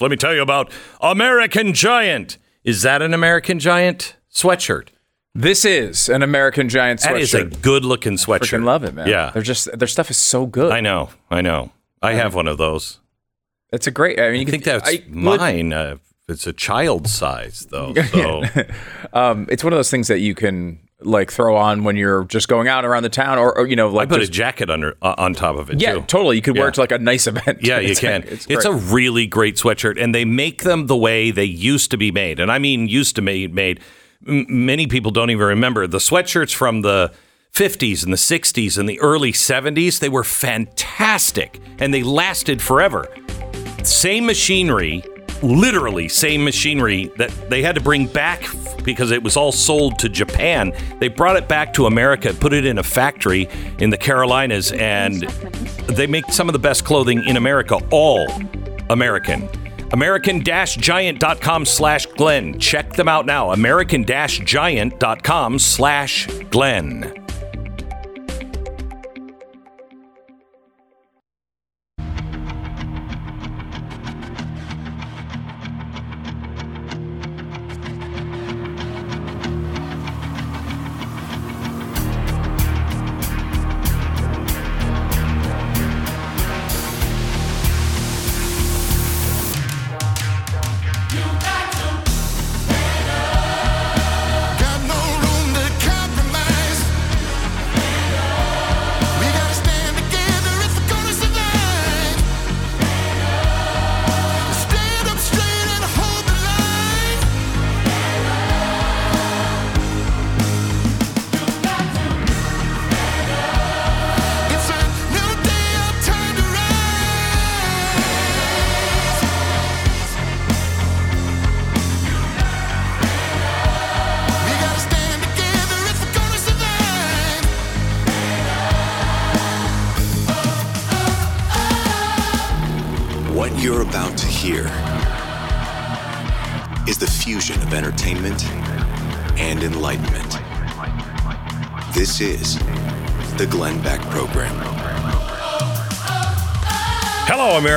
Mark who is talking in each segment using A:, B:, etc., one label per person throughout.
A: Let me tell you about American Giant. Is that an American Giant sweatshirt?
B: This is an American Giant sweatshirt.
A: That is a good looking sweatshirt.
B: Freaking love it, man.
A: Yeah.
B: they're just their stuff is so good.
A: I know. I know. I have one of those.
B: It's a great. I mean, you
A: I think
B: can,
A: that's
B: I
A: mine. Uh, it's a child size though. So
B: um, it's one of those things that you can like throw on when you're just going out around the town, or, or you know, like I
A: put a jacket under uh, on top of it
B: yeah,
A: too.
B: totally. You could wear
A: Yeah.
B: it to like a nice event.
A: Yeah, you
B: It's
A: can.
B: like-
A: It's,
B: It's,
A: a really great sweatshirt, and they make them the way they used to be made. And I mean, used to be made. M- many people don't even remember the sweatshirts from the 50s and the 60s and the early 70s. They were fantastic, and they lasted forever. Same machinery, literally same machinery that they had to bring back because it was all sold to Japan. They brought it back to America, put it in a factory in the Carolinas, and they make some of the best clothing in America, all American. American-giant.com slash Glenn. Check them out now. American-giant.com slash Glenn.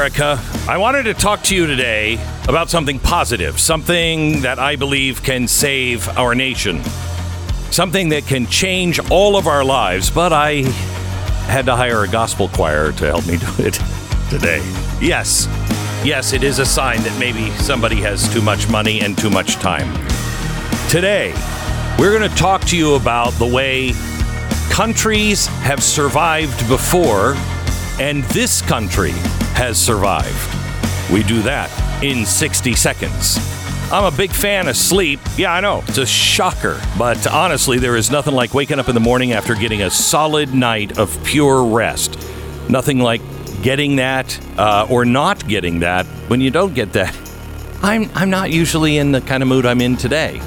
A: America. I wanted to talk to you today about something positive, something that I believe can save our nation, something that can change all of our lives, but I had to hire a gospel choir to help me do it today. Yes, yes, it is a sign that maybe somebody has too much money and too much time. Today, we're going to talk to you about the way countries have survived before, and this country has survived. We do that in 60 seconds. I'm a big fan of sleep. Yeah, I know, it's a shocker. But honestly, there is nothing like waking up in the morning after getting a solid night of pure rest. Nothing like getting that uh, or not getting that when you don't get that. I'm, I'm not usually in the kind of mood I'm in today.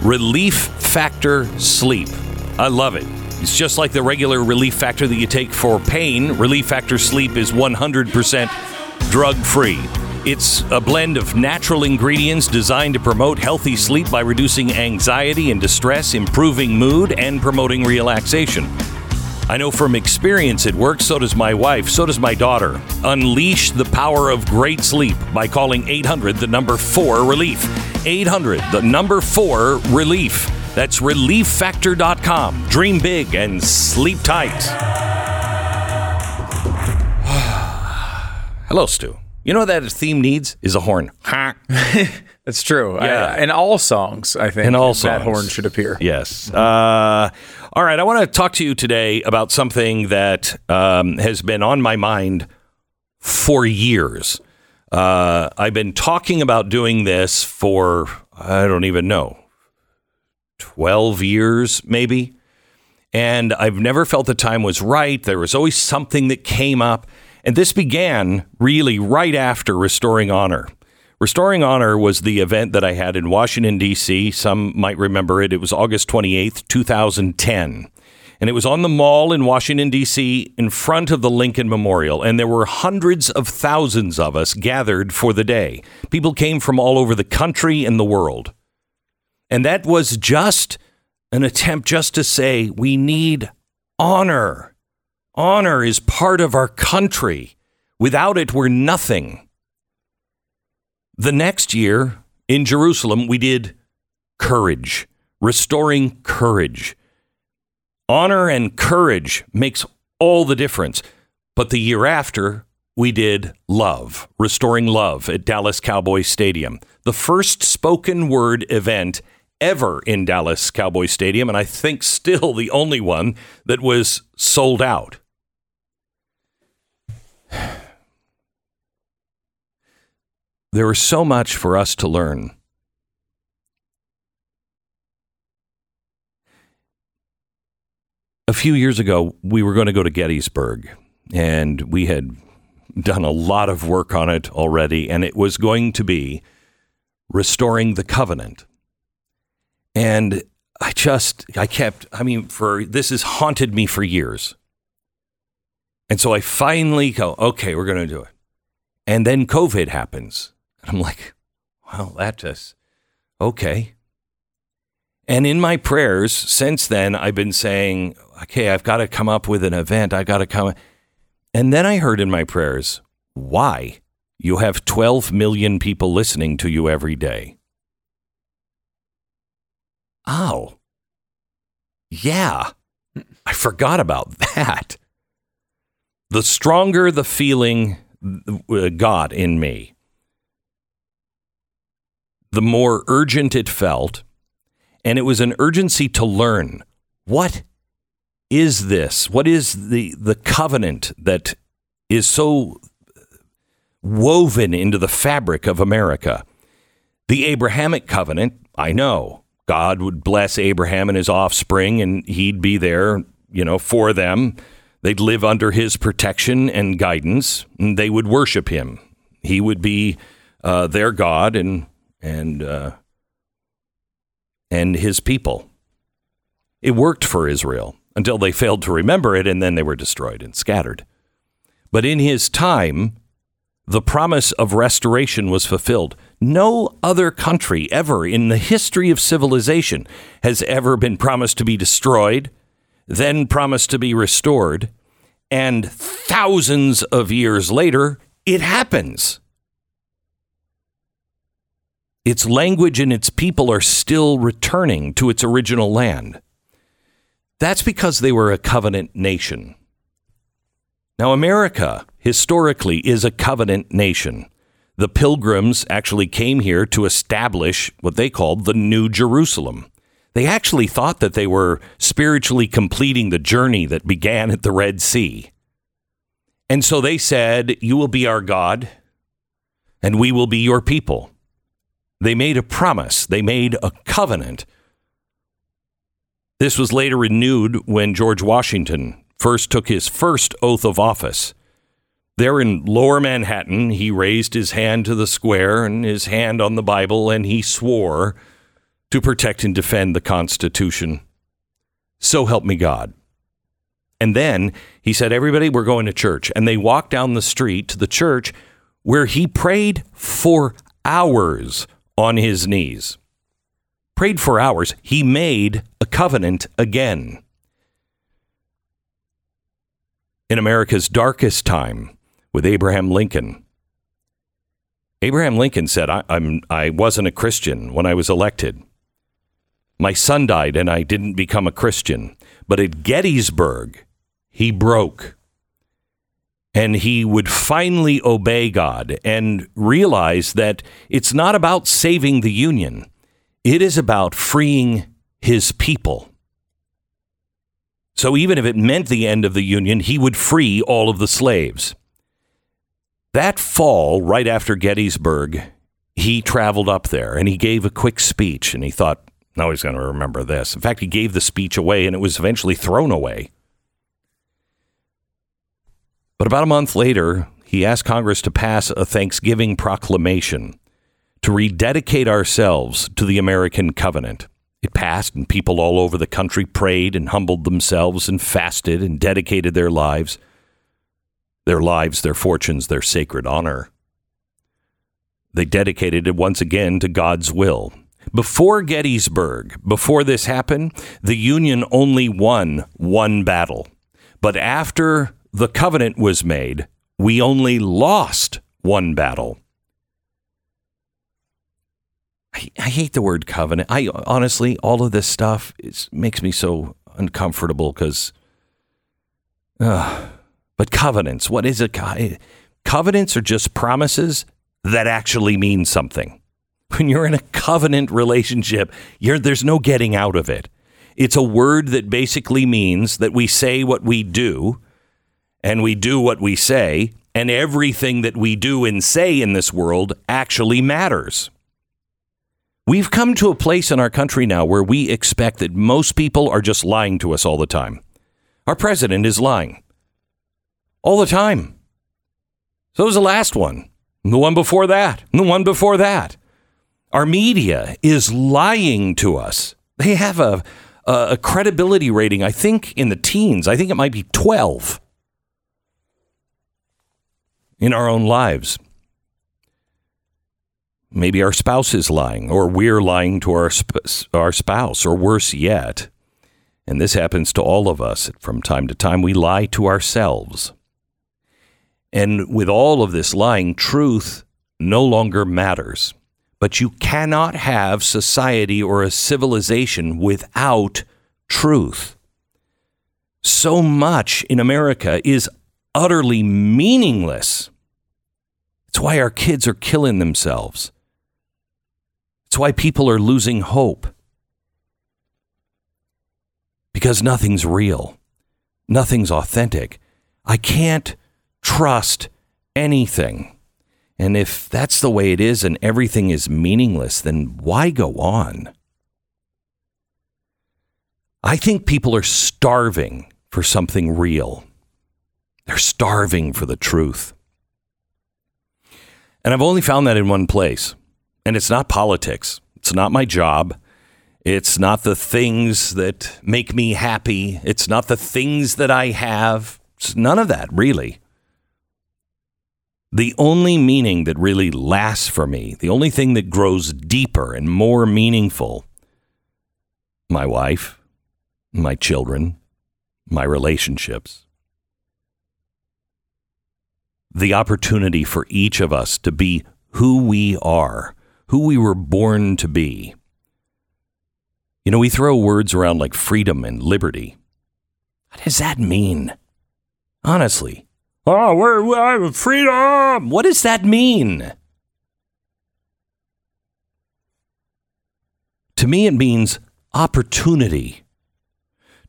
A: Relief Factor Sleep. I love it. It's just like the regular relief factor that you take for pain. Relief Factor Sleep is 100% drug free. It's a blend of natural ingredients designed to promote healthy sleep by reducing anxiety and distress, improving mood, and promoting relaxation. I know from experience it works, so does my wife, so does my daughter. Unleash the power of great sleep by calling 800 the number 4 relief. 800 the number 4 relief. That's relieffactor.com. Dream big and sleep tight. Hello, Stu. You know what that theme needs is a horn.
B: It's true. I-
A: Yeah.
B: in all songs, I think
A: In all
B: that
A: songs.
B: horn should appear.
A: Yes. Uh, all right. I want to talk to you today about something that um, has been on my mind for years. Uh, I've been talking about doing this for, I don't even know, 12 years maybe. And I've never felt the time was right. There was always something that came up. And this began really right after Restoring Honor. Restoring Honor was the event that I had in Washington, D.C. Some might remember it. It was August 28th, 2010. And it was on the mall in Washington, D.C., in front of the Lincoln Memorial. And there were hundreds of thousands of us gathered for the day. People came from all over the country and the world. And that was just an attempt just to say we need honor. Honor is part of our country. Without it, we're nothing. The next year in Jerusalem, we did courage, restoring courage. Honor and courage makes all the difference. But the year after, we did love, restoring love at Dallas Cowboys Stadium, the first spoken word event ever in Dallas Cowboys Stadium, and I think still the only one that was sold out. There is so much for us to learn. A few years ago, we were going to go to Gettysburg, and we had done a lot of work on it already, and it was going to be restoring the covenant. And I just, I kept, I mean, for this has haunted me for years. And so I finally go, okay, we're going to do it. And then COVID happens. And I'm like, well, that just, okay. And in my prayers since then, I've been saying, okay, I've got to come up with an event. I got to come. And then I heard in my prayers, why? You have 12 million people listening to you every day. Oh. Yeah. I forgot about that. The stronger the feeling uh, got in me, the more urgent it felt. And it was an urgency to learn what is this? What is the, the covenant that is so woven into the fabric of America? The Abrahamic covenant, I know. God would bless Abraham and his offspring, and he'd be there, you know, for them. They'd live under his protection and guidance, and they would worship him. He would be uh, their God and and uh, and his people. It worked for Israel until they failed to remember it, and then they were destroyed and scattered. But in his time, the promise of restoration was fulfilled. No other country ever in the history of civilization has ever been promised to be destroyed, then promised to be restored, and thousands of years later, it happens. Its language and its people are still returning to its original land. That's because they were a covenant nation. Now, America historically is a covenant nation. The pilgrims actually came here to establish what they called the New Jerusalem. They actually thought that they were spiritually completing the journey that began at the Red Sea. And so they said, You will be our God, and we will be your people. They made a promise, they made a covenant. This was later renewed when George Washington first took his first oath of office. There in lower Manhattan, he raised his hand to the square and his hand on the Bible, and he swore to protect and defend the Constitution. So help me God. And then he said, Everybody, we're going to church. And they walked down the street to the church where he prayed for hours on his knees. Prayed for hours. He made a covenant again. In America's darkest time with Abraham Lincoln, Abraham Lincoln said, I, I'm, I wasn't a Christian when I was elected. My son died and I didn't become a Christian. But at Gettysburg, he broke. And he would finally obey God and realize that it's not about saving the Union, it is about freeing his people. So even if it meant the end of the Union, he would free all of the slaves. That fall, right after Gettysburg, he traveled up there and he gave a quick speech and he thought, no, he's going to remember this. In fact, he gave the speech away and it was eventually thrown away. But about a month later, he asked Congress to pass a Thanksgiving proclamation to rededicate ourselves to the American covenant. It passed, and people all over the country prayed and humbled themselves and fasted and dedicated their lives, their lives, their fortunes, their sacred honor. They dedicated it once again to God's will. Before Gettysburg, before this happened, the Union only won one battle. But after the covenant was made, we only lost one battle. I hate the word covenant. I honestly, all of this stuff is, makes me so uncomfortable because, uh, but covenants, what is a co- eh, covenants are just promises that actually mean something. When you're in a covenant relationship, there's no getting out of it. It's a word that basically means that we say what we do and we do what we say, and everything that we do and say in this world actually matters. We've come to a place in our country now where we expect that most people are just lying to us all the time. Our president is lying all the time. So it was the last one, the one before that, the one before that. Our media is lying to us. They have a, a, a credibility rating, I think, in the teens. I think it might be 12 in our own lives. Maybe our spouse is lying, or we're lying to our, sp- our spouse, or worse yet. And this happens to all of us. From time to time, we lie to ourselves. And with all of this lying, truth no longer matters. But you cannot have society or a civilization without truth. So much in America is utterly meaningless. It's why our kids are killing themselves. It's why people are losing hope. Because nothing's real, nothing's authentic. I can't trust anything. And if that's the way it is and everything is meaningless, then why go on? I think people are starving for something real. They're starving for the truth. And I've only found that in one place. And it's not politics. It's not my job. It's not the things that make me happy. It's not the things that I have. It's none of that, really. The only meaning that really lasts for me, the only thing that grows deeper and more meaningful, my wife, my children, my relationships, the opportunity for each of us to be who we are, who we were born to be. You know, we throw words around like freedom and liberty. What does that mean? Honestly. Oh, we're, we're freedom. What does that mean? To me, it means opportunity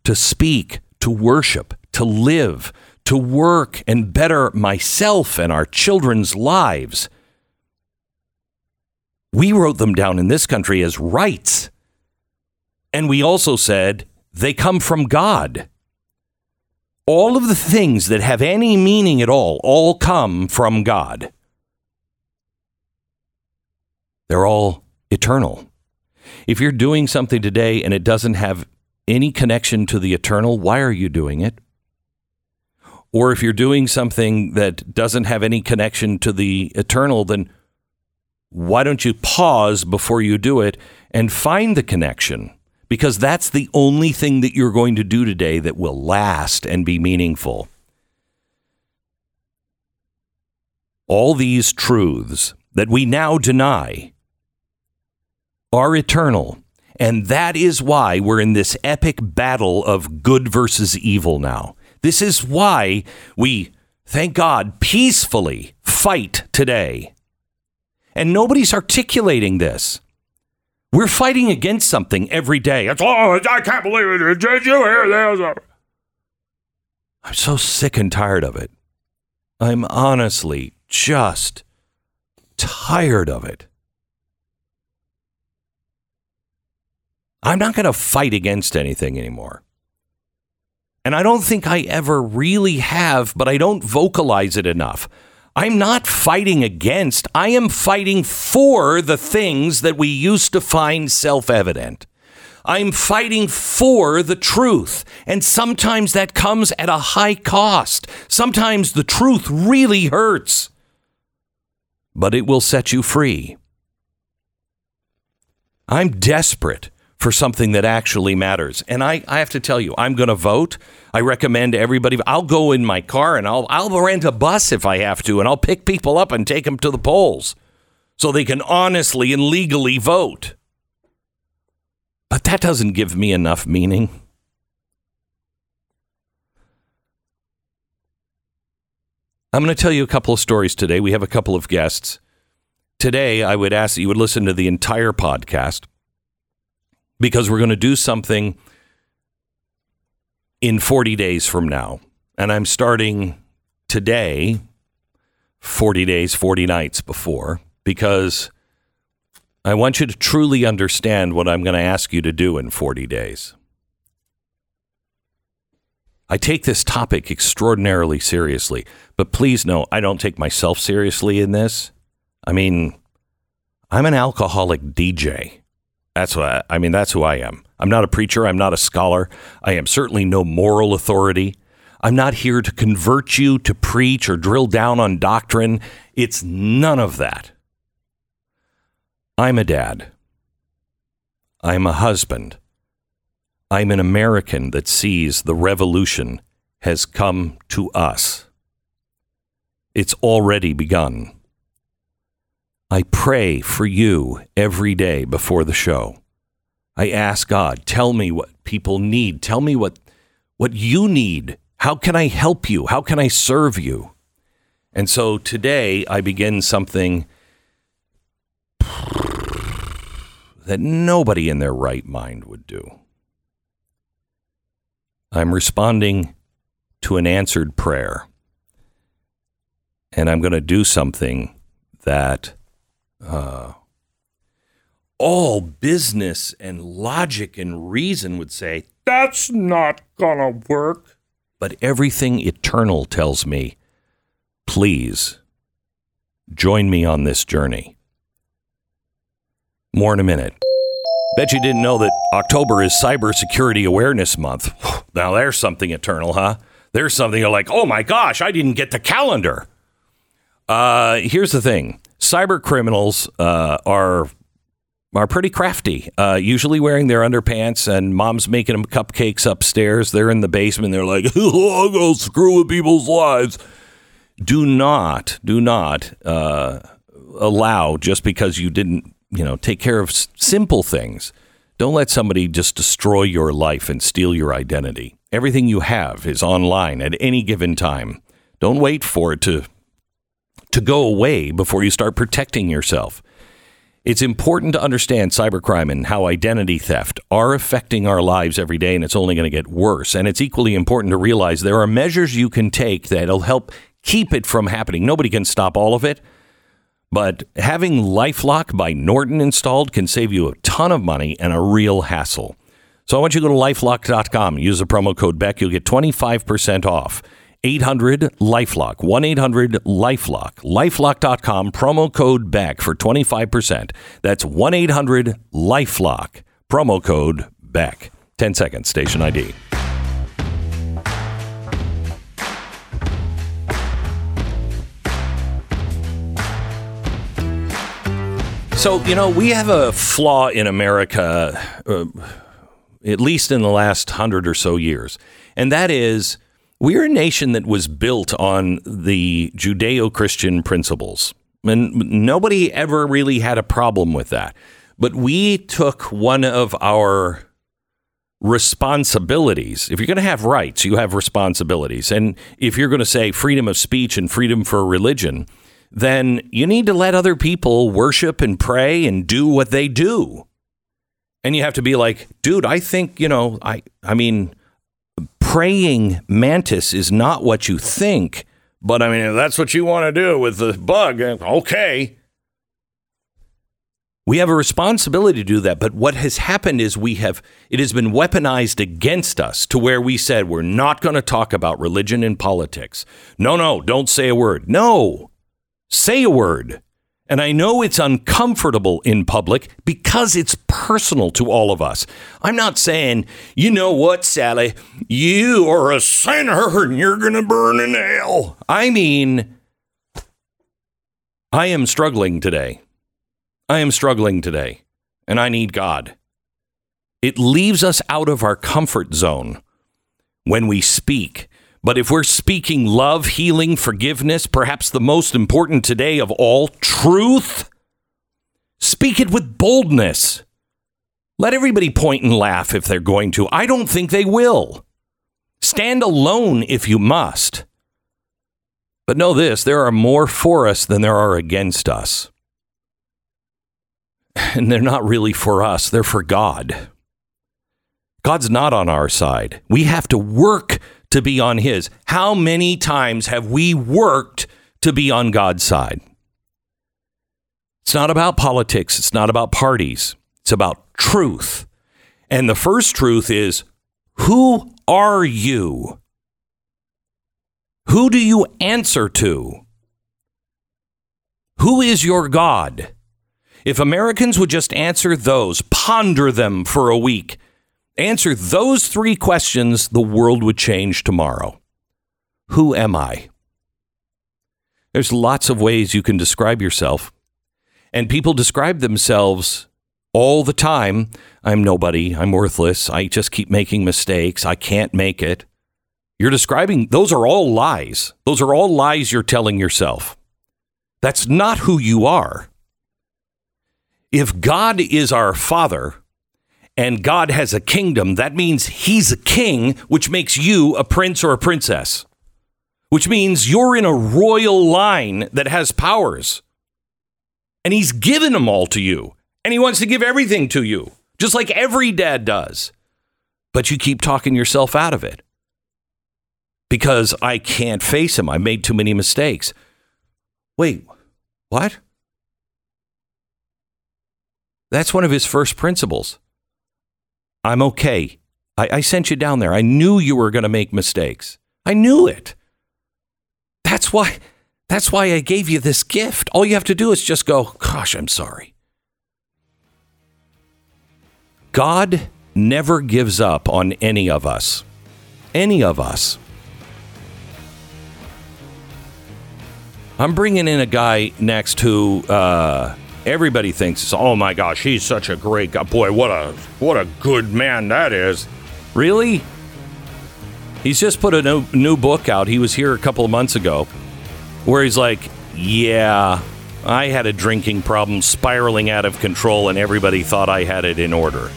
A: to speak, to worship, to live, to work and better myself and our children's lives. We wrote them down in this country as rights. And we also said they come from God. All of the things that have any meaning at all all come from God. They're all eternal. If you're doing something today and it doesn't have any connection to the eternal, why are you doing it? Or if you're doing something that doesn't have any connection to the eternal, then why don't you pause before you do it and find the connection? Because that's the only thing that you're going to do today that will last and be meaningful. All these truths that we now deny are eternal. And that is why we're in this epic battle of good versus evil now. This is why we, thank God, peacefully fight today. And nobody's articulating this. We're fighting against something every day. It's, oh, I can't believe it. Did you hear this? I'm so sick and tired of it. I'm honestly just tired of it. I'm not going to fight against anything anymore. And I don't think I ever really have, but I don't vocalize it enough. I'm not fighting against, I am fighting for the things that we used to find self evident. I'm fighting for the truth. And sometimes that comes at a high cost. Sometimes the truth really hurts, but it will set you free. I'm desperate for something that actually matters. And I, I have to tell you, I'm going to vote. I recommend everybody. I'll go in my car and I'll, I'll rent a bus if I have to, and I'll pick people up and take them to the polls so they can honestly and legally vote. But that doesn't give me enough meaning. I'm going to tell you a couple of stories today. We have a couple of guests. Today, I would ask that you would listen to the entire podcast because we're going to do something in 40 days from now. And I'm starting today, 40 days, 40 nights before, because I want you to truly understand what I'm going to ask you to do in 40 days. I take this topic extraordinarily seriously, but please know I don't take myself seriously in this. I mean, I'm an alcoholic DJ. That's what I, I mean. That's who I am. I'm not a preacher. I'm not a scholar. I am certainly no moral authority. I'm not here to convert you to preach or drill down on doctrine. It's none of that. I'm a dad. I'm a husband. I'm an American that sees the revolution has come to us. It's already begun. I pray for you every day before the show. I ask God, tell me what people need. Tell me what, what you need. How can I help you? How can I serve you? And so today I begin something that nobody in their right mind would do. I'm responding to an answered prayer. And I'm going to do something that uh, all business and logic and reason would say, that's not going to work. But everything eternal tells me, please join me on this journey. More in a minute. Bet you didn't know that October is Cybersecurity Awareness Month. Now there's something eternal, huh? There's something you're like, oh my gosh, I didn't get the calendar. Uh, here's the thing: cyber criminals uh, are are pretty crafty. Uh, usually wearing their underpants, and mom's making them cupcakes upstairs. They're in the basement. They're like, "I'll go screw with people's lives." Do not, do not uh, allow just because you didn't, you know, take care of s- simple things. Don't let somebody just destroy your life and steal your identity. Everything you have is online at any given time. Don't wait for it to to go away before you start protecting yourself. It's important to understand cybercrime and how identity theft are affecting our lives every day, and it's only going to get worse. And it's equally important to realize there are measures you can take that'll help keep it from happening. Nobody can stop all of it, but having Lifelock by Norton installed can save you a ton of money and a real hassle. So I want you to go to lifelock.com, use the promo code Beck, you'll get 25% off. 800 Lifelock, 1 800 Lifelock, lifelock.com, promo code Beck for 25%. That's 1 800 Lifelock, promo code Beck. 10 seconds, station ID. So, you know, we have a flaw in America, uh, at least in the last hundred or so years, and that is we're a nation that was built on the Judeo Christian principles. And nobody ever really had a problem with that. But we took one of our responsibilities. If you're going to have rights, you have responsibilities. And if you're going to say freedom of speech and freedom for religion, then you need to let other people worship and pray and do what they do. And you have to be like, dude, I think, you know, I I mean, praying mantis is not what you think, but I mean, if that's what you want to do with the bug, eh, okay. We have a responsibility to do that, but what has happened is we have it has been weaponized against us to where we said we're not going to talk about religion and politics. No, no, don't say a word. No. Say a word. And I know it's uncomfortable in public because it's personal to all of us. I'm not saying, you know what, Sally, you are a sinner and you're going to burn in hell. I mean, I am struggling today. I am struggling today, and I need God. It leaves us out of our comfort zone when we speak. But if we're speaking love, healing, forgiveness, perhaps the most important today of all, truth, speak it with boldness. Let everybody point and laugh if they're going to. I don't think they will. Stand alone if you must. But know this there are more for us than there are against us. And they're not really for us, they're for God. God's not on our side. We have to work to be on His. How many times have we worked to be on God's side? It's not about politics, it's not about parties, it's about truth. And the first truth is who are you? Who do you answer to? Who is your God? If Americans would just answer those, ponder them for a week, answer those three questions, the world would change tomorrow. Who am I? There's lots of ways you can describe yourself. And people describe themselves all the time. I'm nobody. I'm worthless. I just keep making mistakes. I can't make it. You're describing, those are all lies. Those are all lies you're telling yourself. That's not who you are. If God is our Father and God has a kingdom, that means He's a king, which makes you a prince or a princess, which means you're in a royal line that has powers. And He's given them all to you. And He wants to give everything to you, just like every dad does. But you keep talking yourself out of it because I can't face him. I made too many mistakes. Wait, what? That's one of his first principles. I'm okay. I, I sent you down there. I knew you were going to make mistakes. I knew it. That's why. That's why I gave you this gift. All you have to do is just go, "Gosh, I'm sorry." God never gives up on any of us. Any of us. I'm bringing in a guy next who uh, everybody thinks, "Oh my gosh, he's such a great guy! Boy, what a what a good man that is." Really? He's just put a new, new book out. He was here a couple of months ago, where he's like, "Yeah, I had a drinking problem spiraling out of control, and everybody thought I had it in order."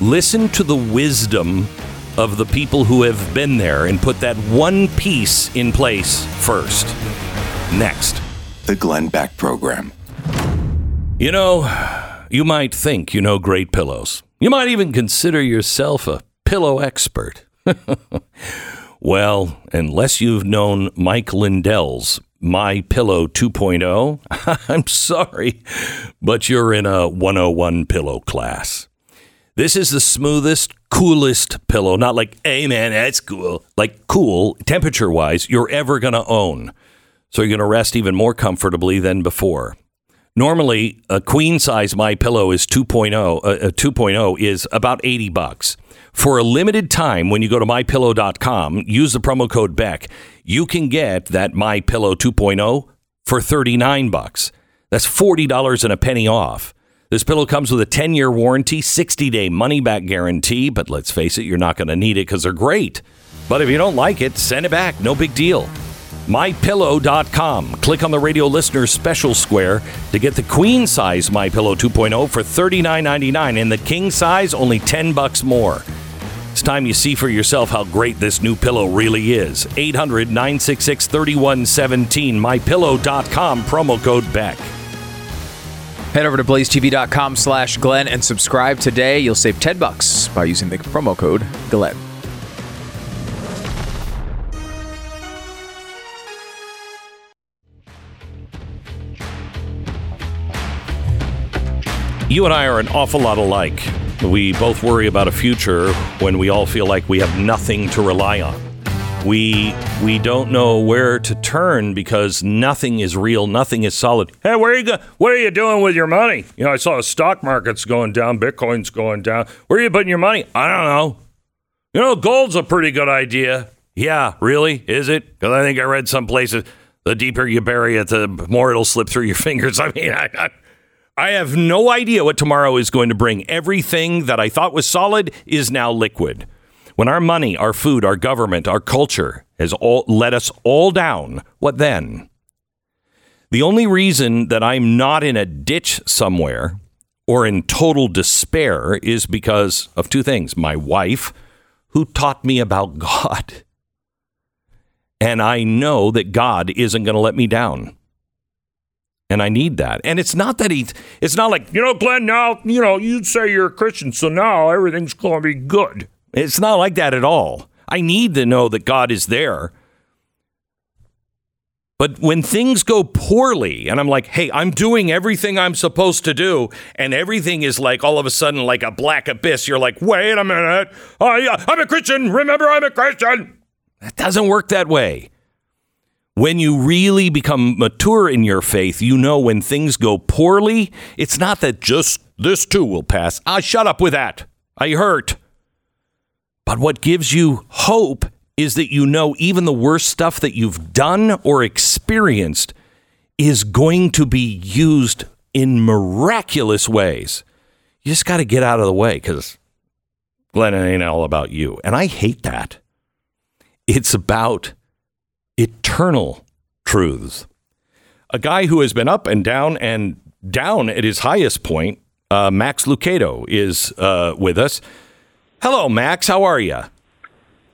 A: Listen to the wisdom of the people who have been there and put that one piece in place first. Next.
C: The Glenn Beck Program.
A: You know, you might think you know great pillows. You might even consider yourself a pillow expert. well, unless you've known Mike Lindell's My Pillow 2.0, I'm sorry, but you're in a 101 pillow class. This is the smoothest, coolest pillow, not like, hey man, that's cool, like cool, temperature wise, you're ever going to own. So you're going to rest even more comfortably than before. Normally, a queen size My Pillow is 2.0. Uh, uh, 2.0 is about 80 bucks. For a limited time, when you go to mypillow.com, use the promo code Beck. You can get that My Pillow 2.0 for 39 bucks. That's $40 and a penny off. This pillow comes with a 10 year warranty, 60 day money back guarantee, but let's face it, you're not going to need it because they're great. But if you don't like it, send it back. No big deal. MyPillow.com. Click on the radio listener special square to get the queen size My Pillow 2.0 for $39.99 and the king size only 10 bucks more. It's time you see for yourself how great this new pillow really is. 800 966 3117. MyPillow.com. Promo code Beck.
B: Head over to blazetv.com slash Glenn and subscribe today. You'll save 10 bucks by using the promo code Glenn.
A: You and I are an awful lot alike. We both worry about a future when we all feel like we have nothing to rely on. We we don't know where to turn because nothing is real, nothing is solid. Hey, where are you go- what are you doing with your money? You know, I saw the stock market's going down, Bitcoin's going down. Where are you putting your money? I don't know. You know, gold's a pretty good idea. Yeah, really? Is it? Because I think I read some places the deeper you bury it, the more it'll slip through your fingers. I mean, I, I, I have no idea what tomorrow is going to bring. Everything that I thought was solid is now liquid. When our money, our food, our government, our culture has all let us all down, what then? The only reason that I'm not in a ditch somewhere or in total despair is because of two things my wife, who taught me about God. And I know that God isn't going to let me down. And I need that. And it's not that he, it's not like, you know, Glenn, now, you know, you say you're a Christian, so now everything's going to be good. It's not like that at all. I need to know that God is there. But when things go poorly and I'm like, hey, I'm doing everything I'm supposed to do, and everything is like all of a sudden like a black abyss, you're like, wait a minute. I, I'm a Christian. Remember, I'm a Christian. That doesn't work that way. When you really become mature in your faith, you know when things go poorly, it's not that just this too will pass. Ah, shut up with that. I hurt. But what gives you hope is that you know even the worst stuff that you've done or experienced is going to be used in miraculous ways. You just got to get out of the way because Glenn, ain't all about you. And I hate that. It's about eternal truths. A guy who has been up and down and down at his highest point, uh, Max Lucado, is uh, with us. Hello, Max. How are you?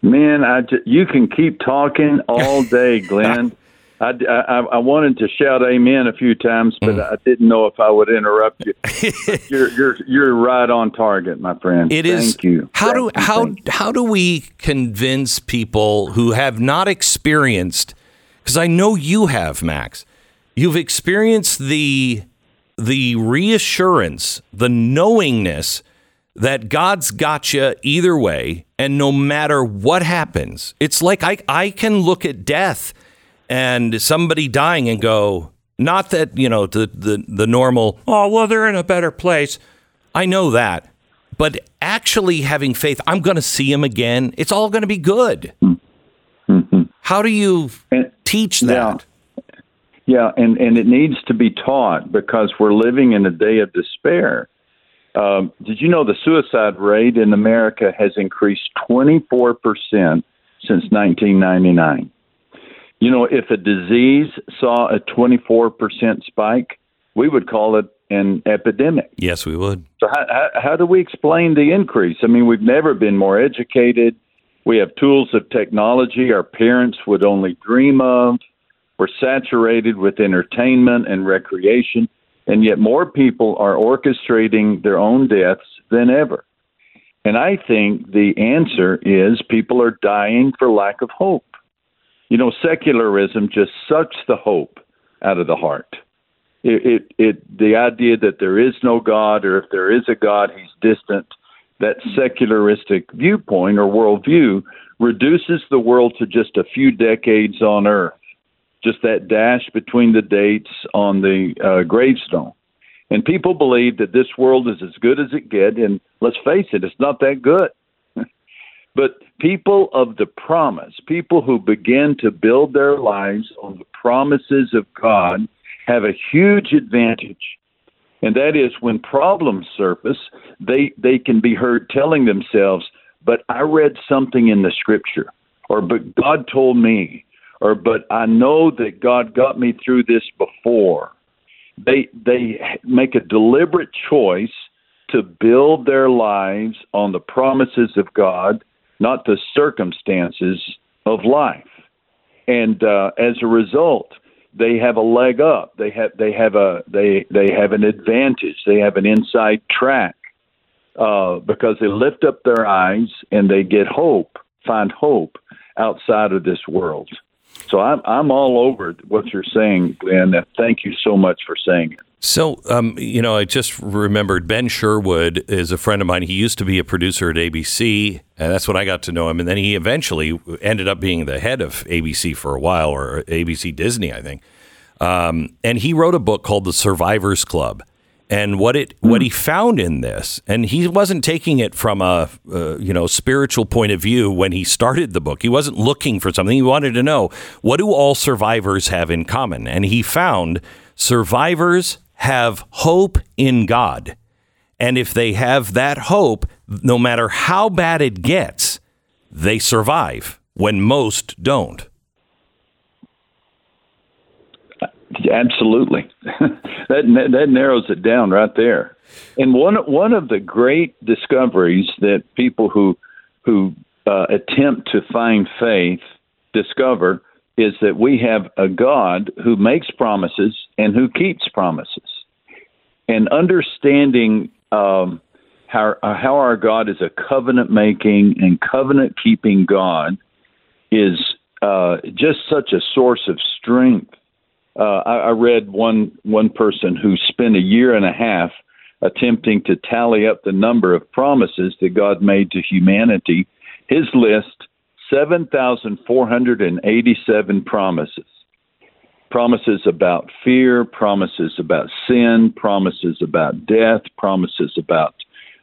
D: Man, I ju- you can keep talking all day, Glenn. I, I, I wanted to shout amen a few times, but
A: Mm.
D: I didn't know if I would interrupt you. You're you're you're right on target, my friend.
A: It is.
D: Thank you.
A: How do how how do we convince people who have not experienced? Because I know you have, Max. You've experienced the the reassurance, the knowingness that God's got you either way, and no matter what happens, it's like I I can look at death and somebody dying and go, not that you know the the the normal. Oh well, they're in a better place. I know that, but actually having faith, I'm going to see him again. It's all going to be good. How do you
D: And-
A: teach
D: Yeah.
A: that?
D: Yeah, and and it needs to be taught because we're living in a day of despair. Um, did you know the suicide rate in America has increased 24 percent since 1999? You know, if a disease saw a 24 percent spike, we would call it an epidemic.
A: Yes, we would.
D: So how, how, how do we explain the increase? I mean, we've never been more educated. We have tools of technology our parents would only dream of. We're saturated with entertainment and recreation, and yet more people are orchestrating their own deaths than ever. And I think the answer is people are dying for lack of hope. You know, secularism just sucks the hope out of the heart it, it, it the idea that there is no God or if there is a God, he's distant. That secularistic viewpoint or worldview reduces the world to just a few decades on Earth, just that dash between the dates on the uh, gravestone. And people believe that this world is as good as it gets, and let's face it, it's not that good. But people of the promise, people who begin to build their lives on the promises of God, have a huge advantage. And that is when problems surface, they, they can be heard telling themselves, But I read something in the scripture, or but God told me, or but I know that God got me through this before. They they make a deliberate choice to build their lives on the promises of God, not the circumstances of life. And uh, as a result, they have a leg up. They have they have a they they have an advantage. They have an inside track uh, because they lift up their eyes and they get hope, find hope outside of this world. So I'm I'm all over what you're saying, Glenn. Thank you so much for saying it.
A: So, um, you know, I just remembered Ben Sherwood is a friend of mine. He used to be a producer at ABC, and that's when I got to know him. And then he eventually ended up being the head of ABC for a while, or ABC Disney, I think. Um, and he wrote a book called The Survivors Club. And what it what he found in this, and he wasn't taking it from a uh, you know spiritual point of view when he started the book. He wasn't looking for something. He wanted to know what do all survivors have in common, and he found survivors have hope in God, and if they have that hope, no matter how bad it gets, they survive when most don't.
D: Absolutely, that that narrows it down right there. And one one of the great discoveries that people who who uh, attempt to find faith discover is that we have a God who makes promises and who keeps promises. And understanding um, how how our God is a covenant making and covenant keeping God is uh, just such a source of strength. Uh, I, I read one one person who spent a year and a half attempting to tally up the number of promises that God made to humanity. His list 7,487 promises. Promises about fear, promises about sin, promises about death, promises about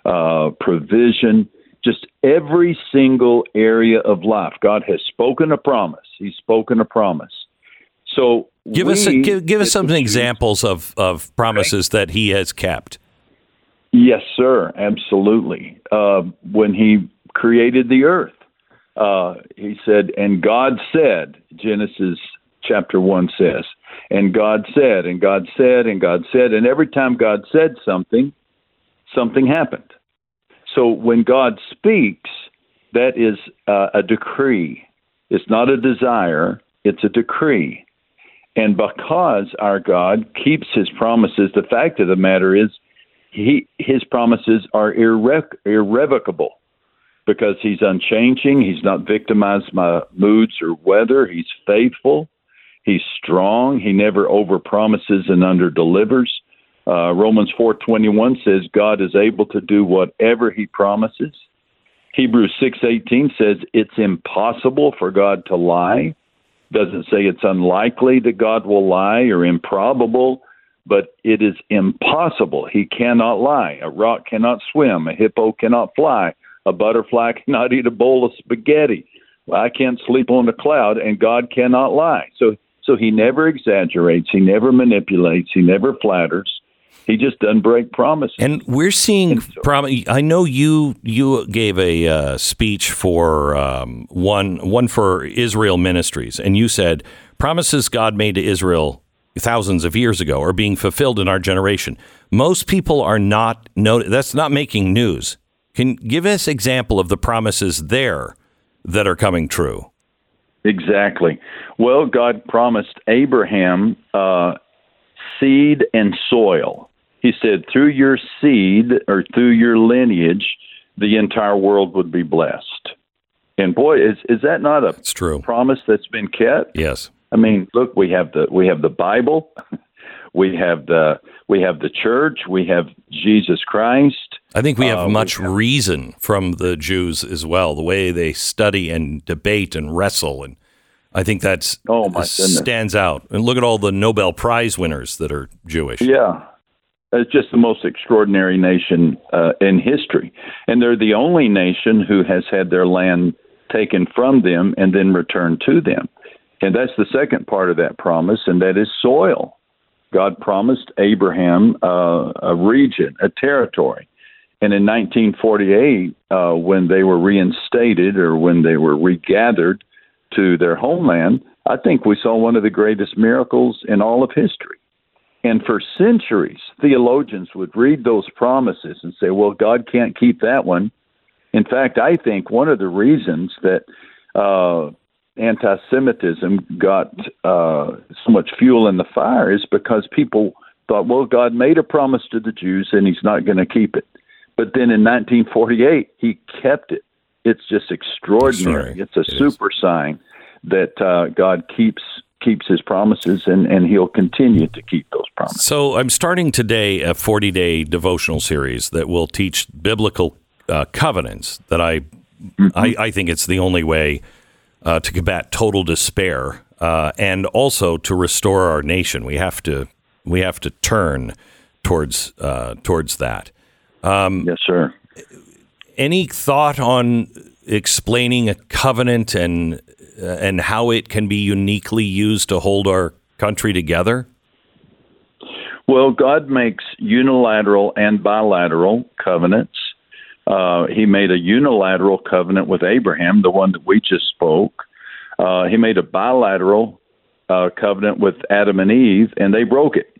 D: uh, provision, just every single area of life. God has spoken a promise. He's spoken a promise. So
A: Give us
D: we-
A: give, give us some examples of, of promises that he has kept.
D: Yes, sir, absolutely. Uh, when he created the earth, uh, he said, and God said, Genesis chapter 1 says, and God said, and God said, and God said, and every time God said something, something happened. So when God speaks, that is uh, a decree. It's not a desire, it's a decree. And because our God keeps his promises, the fact of the matter is, he, his promises are irre- irrevocable because he's unchanging. He's not victimized by moods or weather. He's faithful. He's strong. He never overpromises and underdelivers. Uh, Romans 4:21 says God is able to do whatever he promises. Hebrews 6:18 says it's impossible for God to lie. Doesn't say it's unlikely that God will lie or improbable, but it is impossible. He cannot lie. A rock cannot swim. A hippo cannot fly. A butterfly cannot eat a bowl of spaghetti. I can't sleep on a cloud, and God cannot lie. So, so He never exaggerates. He never manipulates. He never flatters. He just doesn't break promises.
A: And we're seeing. Prom- I know you you gave a uh, speech for um, one one for Israel Ministries, and you said promises God made to Israel thousands of years ago are being fulfilled in our generation. Most people are not. No, that's not making news. Can give us example of the promises there that are coming true.
D: Exactly. Well, God promised Abraham uh, seed and soil. He said, through your seed or through your lineage, the entire world would be blessed. And boy, is is that not a
A: It's true.
D: promise that's been kept?
A: Yes.
D: I mean, look, we have the we have the Bible, we have the we have the church, we have Jesus Christ.
A: I think we have
D: Uh, we
A: much reason from the Jews as well, the way they study and debate and wrestle, and I think that's
D: Oh, my goodness.
A: stands out. And look at all the Nobel Prize winners that are Jewish.
D: Yeah. It's just the most extraordinary nation uh, in history. And they're the only nation who has had their land taken from them and then returned to them. And that's the second part of that promise, and that is soil. God promised Abraham uh, a region, a territory. And in 1948, uh, when they were reinstated or when they were regathered to their homeland, I think we saw one of the greatest miracles in all of history. And for centuries, theologians would read those promises and say, well, God can't keep that one. In fact, I think one of the reasons that uh, anti Semitism got uh, so much fuel in the fire is because people thought, well, God made a promise to the Jews and he's not going to keep it. But then in 1948, he kept it. It's just extraordinary. It's a
A: It is.
D: super sign that uh, God keeps keeps his promises and, and he'll continue to keep those promises.
A: So I'm starting today a 40 day devotional series that will teach biblical uh, covenants. That I, I I think it's the only way uh, to combat total despair uh, and also to restore our nation. We have to we have to turn towards uh, towards that.
D: Yes, sir.
A: Any thought on explaining a covenant and uh, and how it can be uniquely used to hold our country together?
D: Well, God makes unilateral and bilateral covenants. Uh, he made a unilateral covenant with Abraham, the one that we just spoke. Uh, he made a bilateral uh, covenant with Adam and Eve, and they broke it.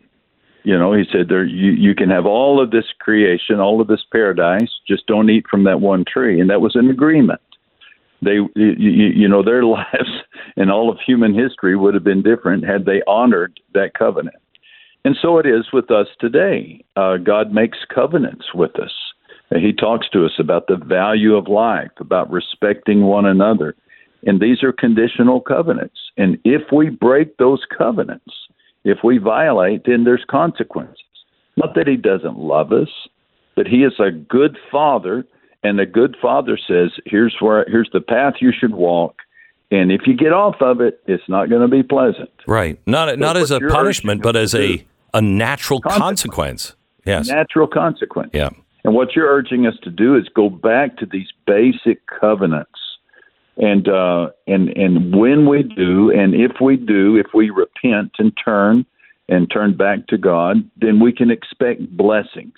D: You know, he said there you you can have all of this creation, all of this paradise, just don't eat from that one tree, and that was an agreement. They, you, you know, their lives and all of human history would have been different had they honored that covenant. And so it is with us today. Uh, God makes covenants with us. He talks to us about the value of life, about respecting one another. And these are conditional covenants. And if we break those covenants, if we violate, then there's consequences. Not that he doesn't love us, but he is a good father, and a good father says, "Here's where here's the path you should walk, and if you get off of it, it's not going to be pleasant."
A: Right. Not not as a punishment, but as a a natural
D: Consequence.
A: consequence. Yes.
D: Natural consequence.
A: Yeah.
D: And what you're urging us to do is go back to these basic covenants. And uh, and and when we do, and if we do, if we repent and turn and turn back to God, then we can expect blessings.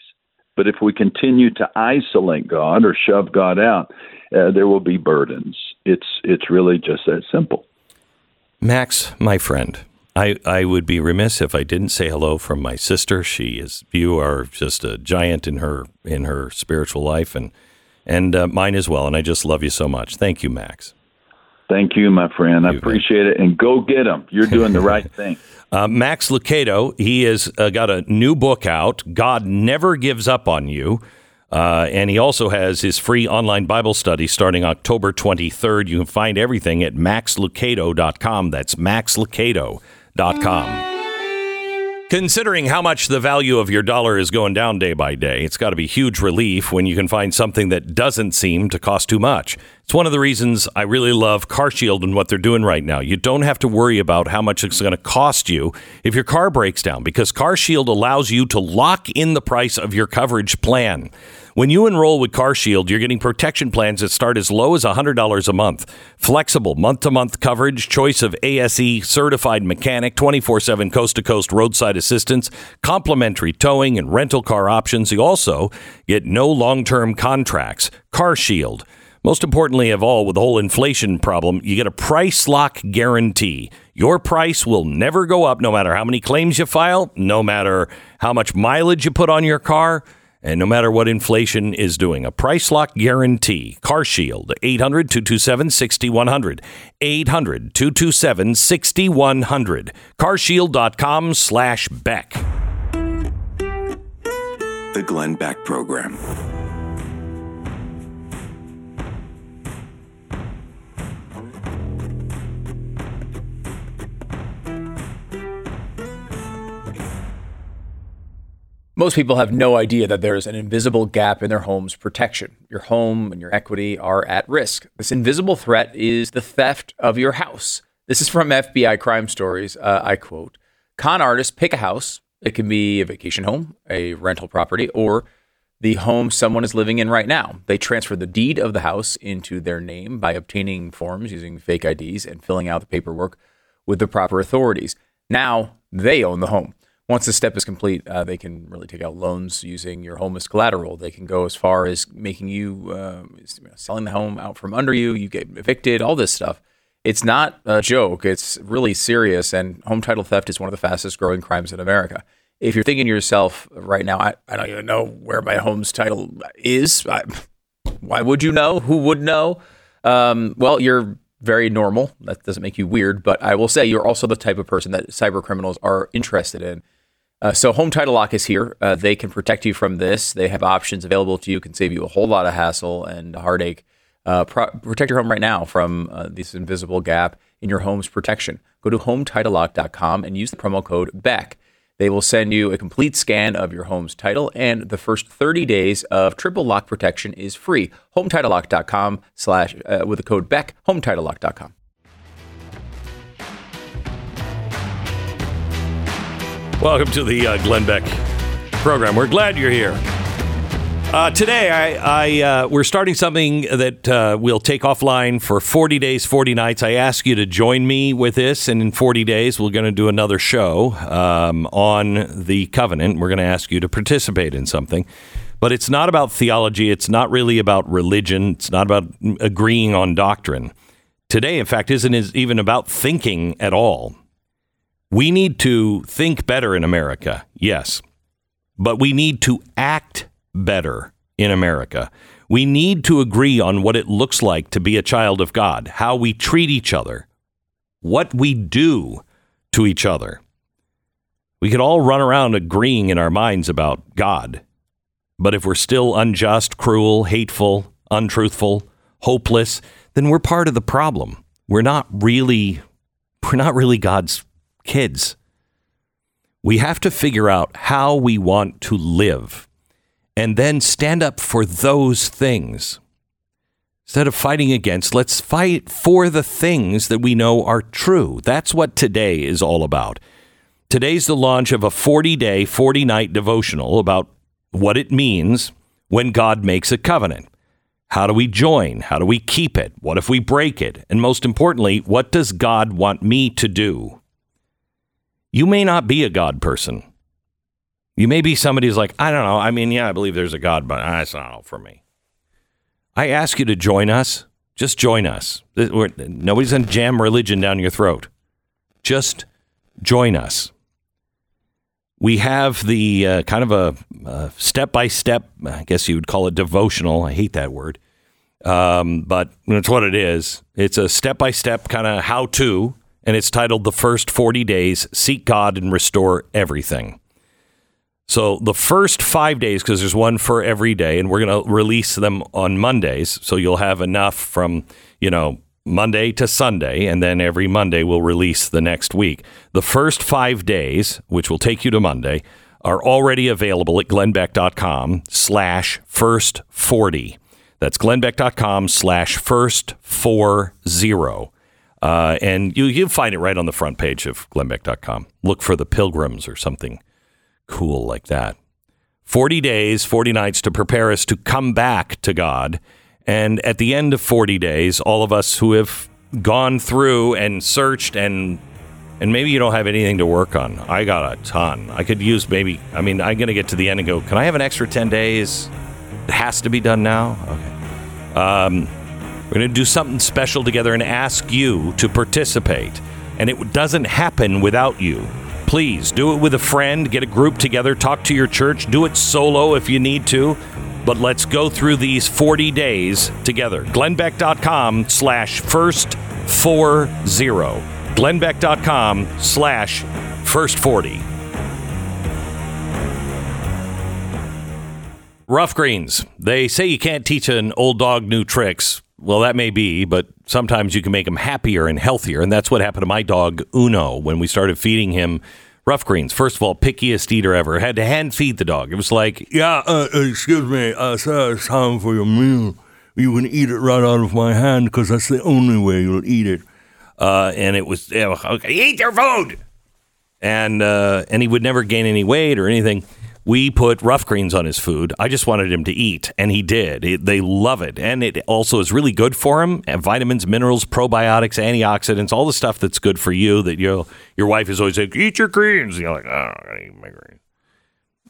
D: But if we continue to isolate God or shove God out, uh, there will be burdens. It's it's really just that simple.
A: Max, my friend, I, I would be remiss if I didn't say hello from my sister. She is you are just a giant in her in her spiritual life and and uh, mine as well. And I just love you so much. Thank you, Max.
D: Thank you, my friend. I
A: You
D: appreciate it. And go get them. You're doing the right thing.
A: Uh, Max Lucado, he has uh, got a new book out. God never gives up on you. Uh, and he also has his free online Bible study starting October 23rd. You can find everything at maxlucado.com. That's maxlucado.com. Considering how much the value of your dollar is going down day by day, it's got to be huge relief when you can find something that doesn't seem to cost too much. It's one of the reasons I really love CarShield and what they're doing right now. You don't have to worry about how much it's going to cost you if your car breaks down because CarShield allows you to lock in the price of your coverage plan. When you enroll with CarShield, you're getting protection plans that start as low as $100 a month. Flexible month to month coverage, choice of ASE certified mechanic, 24 7 coast to coast roadside assistance, complimentary towing and rental car options. You also get no long term contracts. CarShield. Most importantly of all, with the whole inflation problem, you get a price lock guarantee. Your price will never go up no matter how many claims you file, no matter how much mileage you put on your car, and no matter what inflation is doing. A price lock guarantee. CarShield, 800 227 6100. 800 227 6100. Carshield.com slash Beck.
C: The Glenn Beck Program.
B: Most people have no idea that there is an invisible gap in their home's protection. Your home and your equity are at risk. This invisible threat is the theft of your house. This is from FBI Crime Stories. Uh, I quote Con artists pick a house. It can be a vacation home, a rental property, or the home someone is living in right now. They transfer the deed of the house into their name by obtaining forms using fake IDs and filling out the paperwork with the proper authorities. Now they own the home. Once the step is complete, uh, they can really take out loans using your home as collateral. They can go as far as making you uh, selling the home out from under you. You get evicted. All this stuff. It's not a joke. It's really serious. And home title theft is one of the fastest growing crimes in America. If you're thinking to yourself right now, I, I don't even know where my home's title is. I, why would you know? Who would know? Um, well, you're very normal. That doesn't make you weird, but I will say you're also the type of person that cyber criminals are interested in. Uh, so Home Title Lock is here. Uh, they can protect you from this. They have options available to you. Can save you a whole lot of hassle and heartache. Uh, pro- protect your home right now from uh, this invisible gap in your home's protection. Go to HometitleLock.com and use the promo code BECK. They will send you a complete scan of your home's title, and the first 30 days of triple lock protection is free. HometitleLock.com slash uh, with the code BECK. HometitleLock.com.
A: Welcome to the uh, Glenn Beck program. We're glad you're here. Uh, today, I, I uh, we're starting something that uh, we'll take offline for 40 days, 40 nights. I ask you to join me with this, and in 40 days, we're going to do another show um, on the covenant. We're going to ask you to participate in something, but it's not about theology. It's not really about religion. It's not about agreeing on doctrine. Today, in fact, isn't is even about thinking at all. We need to think better in America, yes, but we need to act better in America. We need to agree on what it looks like to be a child of God, how we treat each other, what we do to each other. We could all run around agreeing in our minds about God, but if we're still unjust, cruel, hateful, untruthful, hopeless, then we're part of the problem. We're not really we're not really God's kids. We have to figure out how we want to live and then stand up for those things. Instead of fighting against, let's fight for the things that we know are true. That's what today is all about. Today's the launch of a 40 day, 40 night devotional about what it means when God makes a covenant. How do we join? How do we keep it? What if we break it? And most importantly, what does God want me to do? You may not be a God person. You may be somebody who's like, I don't know. I mean, yeah, I believe there's a God, but that's not for me. I ask you to join us. Just join us. Nobody's going to jam religion down your throat. Just join us. We have the uh, kind of a step by step, I guess you would call it devotional. I hate that word, um, but it's what it is. It's a step by step kind of how to, and it's titled The First 40 Days Seek God and Restore Everything. So the first five days, because there's one for every day, and we're going to release them on Mondays. So you'll have enough from, you know, Monday to Sunday, and then every Monday we'll release the next week. The first five days, which will take you to Monday, are already available at glennbeck.com slash first 40. That's glennbeck.com slash first four zero. Uh, and you, you'll find it right on the front page of glennbeck.com. Look for the pilgrims or something cool like that. 40 days, 40 nights to prepare us to come back to God. And at the end of 40 days, all of us who have gone through and searched and and maybe you don't have anything to work on. I got a ton. I could use maybe I mean, I'm going to get to the end and go, "Can I have an extra 10 days?" It has to be done now. Okay. Um, we're going to do something special together and ask you to participate. And it doesn't happen without you. Please do it with a friend, get a group together, talk to your church, do it solo if you need to. But let's go through these 40 days together. Glennbeck.com slash first four zero. Glennbeck.com slash first 40. Ruff Greens. They say you can't teach an old dog new tricks. Well, that may be, but sometimes you can make him happier and healthier. And that's what happened to my dog, Uno, when we started feeding him Ruff Greens. First of all, pickiest eater ever. Had to hand feed the dog. It was like, yeah, uh, uh, excuse me, uh, sir, it's time for your meal. You can eat it right out of my hand because that's the only way you'll eat it. Uh, and it was, yeah, okay, eat your food and uh, and he would never gain any weight or anything. We put Ruff Greens on his food. I just wanted him to eat, and he did. It, they love it, and it also is really good for him. Vitamins, minerals, probiotics, antioxidants, all the stuff that's good for you. That your your wife is always like, eat your greens. And you're like, oh, I gotta eat my greens.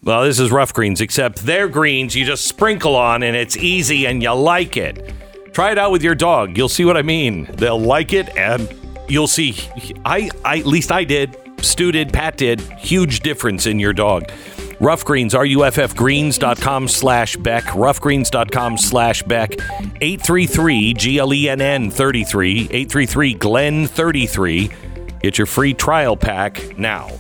A: Well, this is Ruff Greens, except they're greens you just sprinkle on, and it's easy, and you like it. Try it out with your dog. You'll see what I mean. They'll like it, and you'll see. I, I at least I did. Stu did. Pat did. Huge difference in your dog. Ruff Greens, ruffgreens.com slash Beck, ruffgreens.com slash Beck, 833 GLENN 33, 833 Glenn 33. Get your free trial pack now.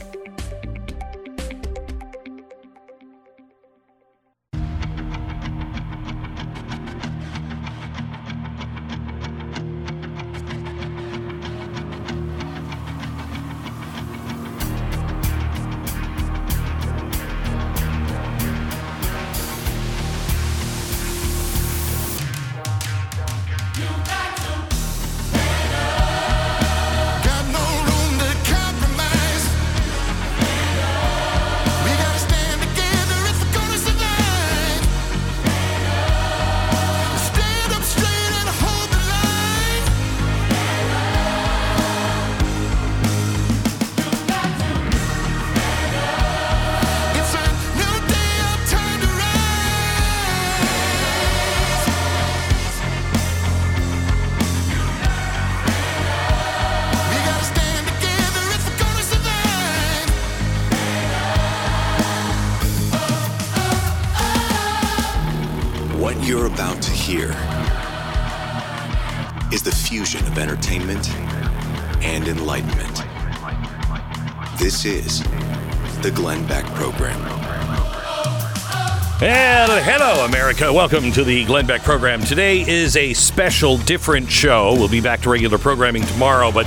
A: Welcome to the Glenn Beck program. Today is a special, different show. We'll be back to regular programming tomorrow, but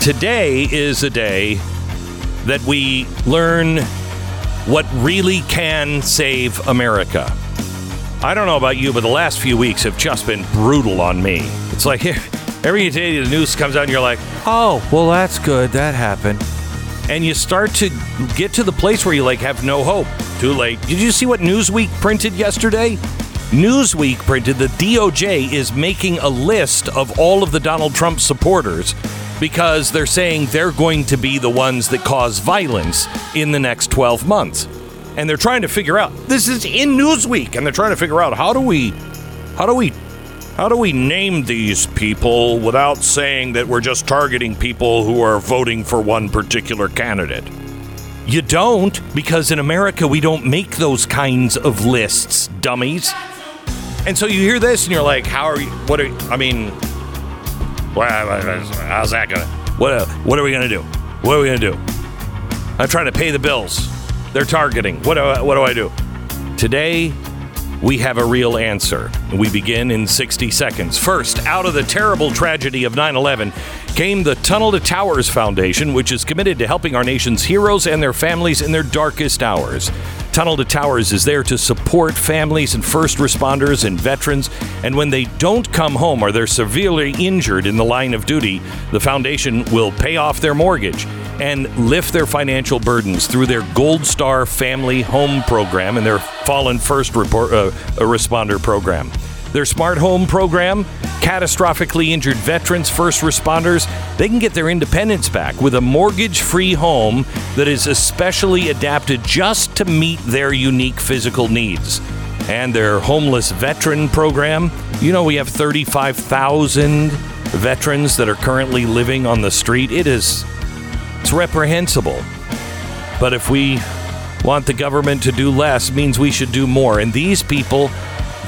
A: today is a day that we learn what really can save America. I don't know about you, but the last few weeks have just been brutal on me. It's like every day the news comes out and you're like, oh, well, that's good. That happened. And you start to get to the place where you like have no hope. Too late. Did you see what Newsweek printed yesterday? Newsweek printed the DOJ is making a list of all of the Donald Trump supporters because they're saying they're going to be the ones that cause violence in the next 12 months. And they're trying to figure out this is in Newsweek and they're trying to figure out how do we how do we how do we name these people without saying that we're just targeting people who are voting for one particular candidate? You don't, because in America we don't make those kinds of lists, dummies. And so you hear this and you're like, how are you? What are you, I mean, how's that gonna? What, uh, what are we gonna do? What are we gonna do? I'm trying to pay the bills. They're targeting. What do I, what do I do? Today, we have a real answer. We begin in 60 seconds. First, out of the terrible tragedy of 9 11 came the Tunnel to Towers Foundation, which is committed to helping our nation's heroes and their families in their darkest hours. Tunnel to Towers is there to support families and first responders and veterans. And when they don't come home or they're severely injured in the line of duty, the foundation will pay off their mortgage and lift their financial burdens through their Gold Star Family Home Program and their Fallen First report, uh, Responder Program. Their Smart Home Program, catastrophically injured veterans, first responders, they can get their independence back with a mortgage free home that is especially adapted just to meet their unique physical needs. And their Homeless Veteran Program, you know, we have 35,000 veterans that are currently living on the street. It is it's reprehensible. But if we want the government to do less, means we should do more. And these people,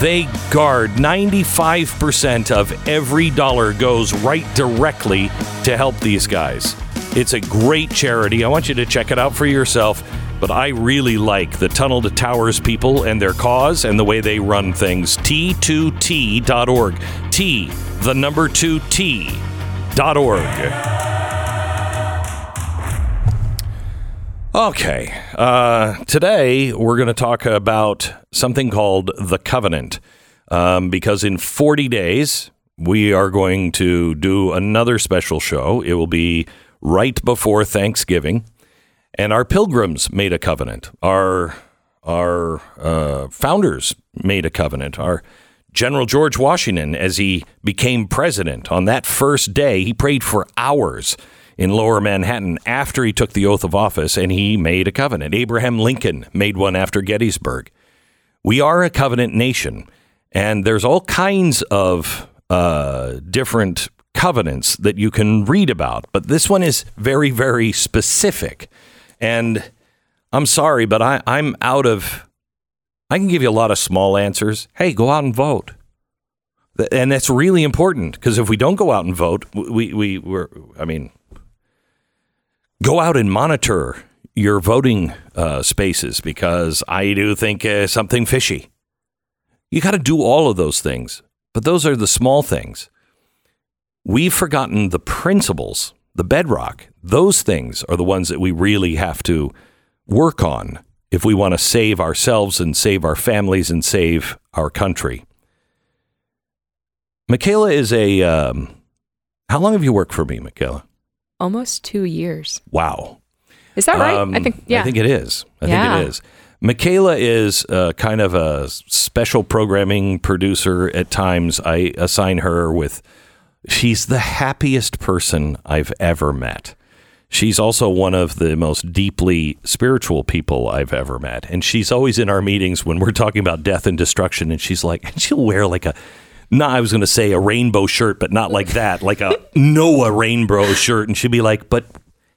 A: they guard 95% of every dollar goes right directly to help these guys. It's a great charity. I want you to check it out for yourself. But I really like the Tunnel to Towers people and their cause and the way they run things. T2T.org. T, the number 2T. Okay. Uh, today, we're going to talk about something called the covenant. Um, because in 40 days, we are going to do another special show. It will be right before Thanksgiving. And our pilgrims made a covenant. Our, our uh, founders made a covenant. Our General George Washington, as he became president on that first day, he prayed for hours in lower Manhattan after he took the oath of office and he made a covenant. Abraham Lincoln made one after Gettysburg. We are a covenant nation, and there's all kinds of uh, different covenants that you can read about, but this one is very, very specific. And I'm sorry, but I, I'm out of. I can give you a lot of small answers. Hey, go out and vote. And that's really important because if we don't go out and vote, we, we, we're, I mean, go out and monitor your voting uh, spaces because I do think uh, something fishy. You got to do all of those things, but those are the small things. We've forgotten the principles, the bedrock. Those things are the ones that we really have to work on if we want to save ourselves and save our families and save our country. Mikayla is a. Um, how long have you worked for me, Mikayla?
E: Almost two years.
A: Wow.
E: Is that right?
A: Um,
E: I think, yeah.
A: I think it is. I
E: Yeah.
A: think it is. Mikayla is uh, kind of a special programming producer at times. I assign her with, she's the happiest person I've ever met. She's also one of the most deeply spiritual people I've ever met. And she's always in our meetings when we're talking about death and destruction. And she's like, and she'll wear like a, no, I was going to say a rainbow shirt, but not like that, like a Noah rainbow shirt. And she'd be like, but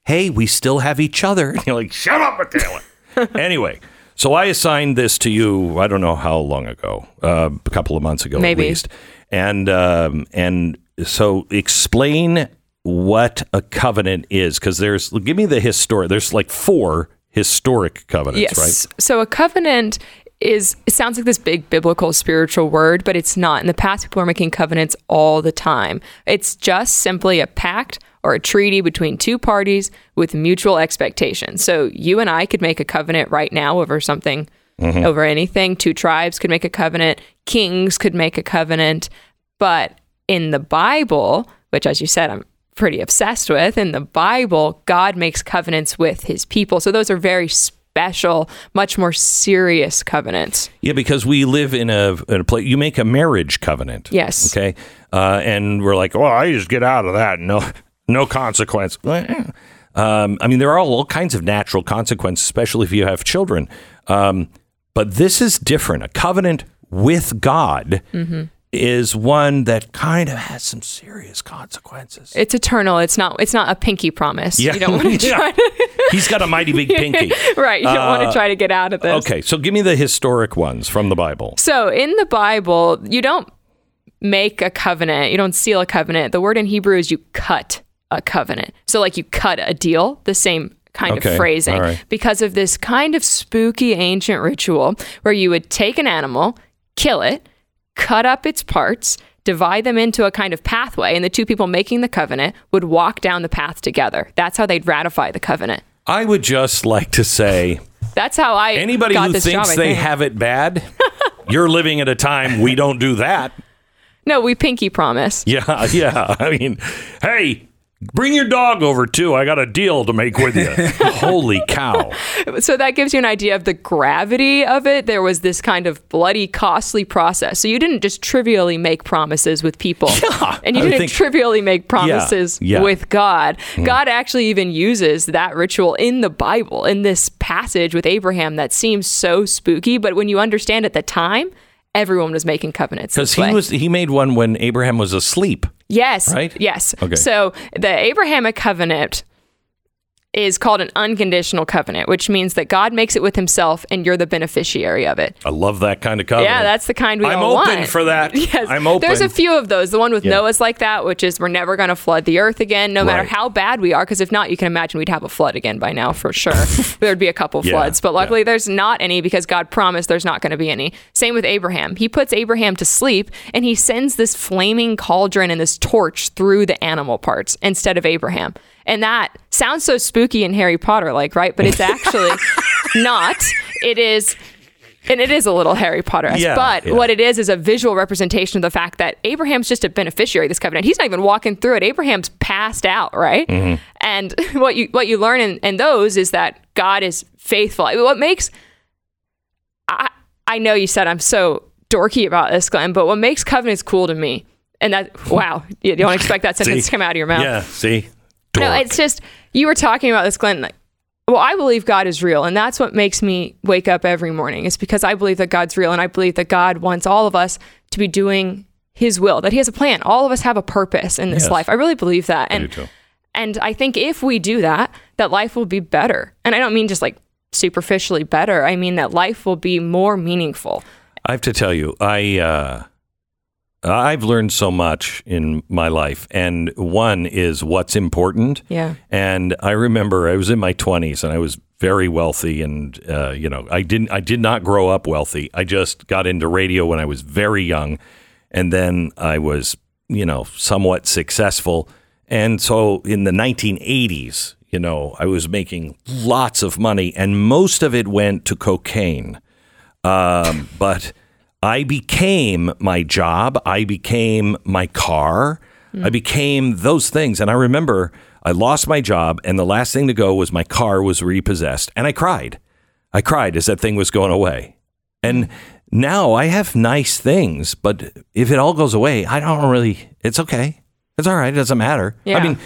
A: hey, we still have each other. And you're like, shut up, Mikayla. anyway, So I assigned this to you. I don't know how long ago, uh, a couple of months ago,
E: Maybe.
A: at least. And um, and so explain what a covenant is, because there's give me the historic. There's like four historic covenants,
E: Yes.
A: right?
E: So a covenant is it sounds like this big biblical spiritual word, but it's not. In the past, people are making covenants all the time. It's just simply a pact or a treaty between two parties with mutual expectations. So you and I could make a covenant right now over something mm-hmm. over anything. Two tribes could make a covenant, kings could make a covenant. But in the Bible, which as you said, I'm pretty obsessed with, in the Bible, God makes covenants with his people. So those are very special, much more serious covenants.
A: Yeah, because we live in a in a place. You make a marriage covenant.
E: Yes.
A: Okay. Uh, and we're like, well, I just get out of that. No, no consequence. Um, I mean, there are all kinds of natural consequences, especially if you have children. Um, but this is different. A covenant with God
E: Mm-hmm.
A: Is one that kind of has some serious consequences.
E: It's eternal. It's not it's not a pinky promise.
A: Yeah.
E: You don't want to
A: Yeah.
E: try to
A: He's got a mighty big pinky.
E: Right. You don't want to uh, try to get out of this.
A: Okay, so give me the historic ones from the Bible.
E: So in the Bible, you don't make a covenant, you don't seal a covenant. The word in Hebrew is you cut a covenant. So like you cut a deal, the same kind
A: Okay,
E: of phrasing
A: right.
E: because of this kind of spooky ancient ritual where you would take an animal, kill it, cut up its parts, divide them into a kind of pathway, and the two people making the covenant would walk down the path together. That's how they'd ratify the covenant.
A: I would just like to say
E: That's how I
A: Anybody
E: got
A: who thinks
E: job,
A: they
E: think.
A: have it bad, you're living at a time we don't do that.
E: No, we pinky promise.
A: Yeah, yeah. I mean, hey, bring your dog over too. I got a deal to make with you. Holy cow.
E: So that gives you an idea of the gravity of it. There was this kind of bloody, costly process. So you didn't just trivially make promises with people.
A: Yeah,
E: and you
A: I
E: didn't
A: think-
E: trivially make promises
A: yeah. Hmm.
E: with God. God actually even uses that ritual in the Bible, in this passage with Abraham that seems so spooky. But when you understand at the time, everyone was making covenants.
A: Because he
E: way.
A: was he made one when Abraham was asleep.
E: Yes.
A: Right?
E: Yes.
A: Okay.
E: So the Abrahamic covenant is called an unconditional covenant, which means that God makes it with himself and you're the beneficiary of it.
A: I love that kind of covenant.
E: Yeah, that's the kind we
A: I'm
E: all
A: open
E: want.
A: for that.
E: Yes.
A: I'm open.
E: There's a few of those. The one with
A: Yeah.
E: Noah's like that, which is we're never going to flood the earth again, no matter
A: Right.
E: how bad we are. Because if not, you can imagine we'd have a flood again by now for sure. There'd be a couple
A: Yeah,
E: floods. But luckily, there's not any because God promised there's not going to be any. Same with Abraham. He puts Abraham to sleep and he sends this flaming cauldron and this torch through the animal parts instead of Abraham. And that sounds so spooky and Harry Potter like, right? But it's actually not. It is. And it is a little Harry Potter
A: Yeah,
E: but
A: yeah.
E: what it is is a visual representation of the fact that Abraham's just a beneficiary of this covenant. He's not even walking through it. Abraham's passed out, right?
A: Mm-hmm.
E: And what you what you learn in, in those is that God is faithful. What makes I I know you said I'm so dorky about this, Glenn, but what makes covenants cool to me, and that wow, you don't expect that sentence to come out of your mouth.
A: Yeah, see?
E: No, it's just you were talking about this, Glenn. Like, well, I believe God is real, and that's what makes me wake up every morning. Is because I believe that God's real, and I believe that God wants all of us to be doing His will. That He has a plan. All of us have a purpose in this
A: Yes.
E: life. I really believe that, and
A: too.
E: and I think if we do that, that life will be better. And I don't mean just like superficially better. I mean that life will be more meaningful.
A: I have to tell you, I uh, I've learned so much in my life, and one is what's important.
E: Yeah.
A: And I remember I was in my twenties, and I was very wealthy, and uh, you know, I didn't, I did not grow up wealthy. I just got into radio when I was very young, and then I was, you know, somewhat successful. And so in the 1980s, you know, I was making lots of money, and most of it went to cocaine. Um, but I became my job. I became my car. I hmm. became those things. And I remember I lost my job, and the last thing to go was my car was repossessed. And I cried. I cried as that thing was going away. And now I have nice things, but if it all goes away, I don't really, it's okay. It's all right. It doesn't matter.
E: Yeah.
A: I mean,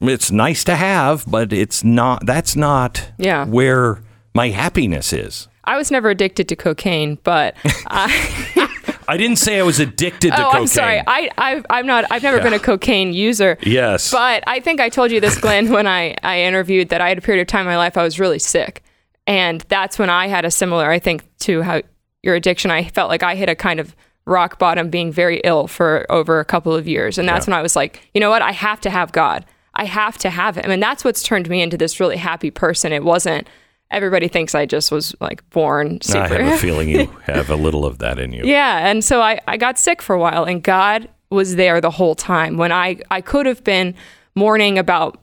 A: it's nice to have, but it's not, that's not
E: Yeah.
A: where my happiness is.
E: I was never addicted to cocaine, but I,
A: I didn't say I was addicted to
E: oh,
A: cocaine.
E: I'm sorry. I, I I'm not. I've never been a cocaine user.
A: yes.
E: But I think I told you this, Glenn, when I, I interviewed that I had a period of time in my life I was really sick. And that's when I had a similar, I think, to how your addiction, I felt like I hit a kind of rock bottom being very ill for over a couple of years. And that's when I was like, you know what? I have to have God. I have to have him. And that's what's turned me into this really happy person. It wasn't, everybody thinks I just was like born super.
A: I have a feeling you have a little of that in you.
E: Yeah, and so I, I got sick for a while, and God was there the whole time when I, I could have been mourning about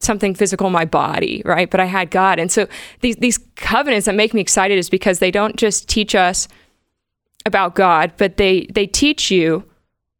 E: something physical in my body, right? But I had God. And so these, these covenants that make me excited is because they don't just teach us about God, but they, they teach you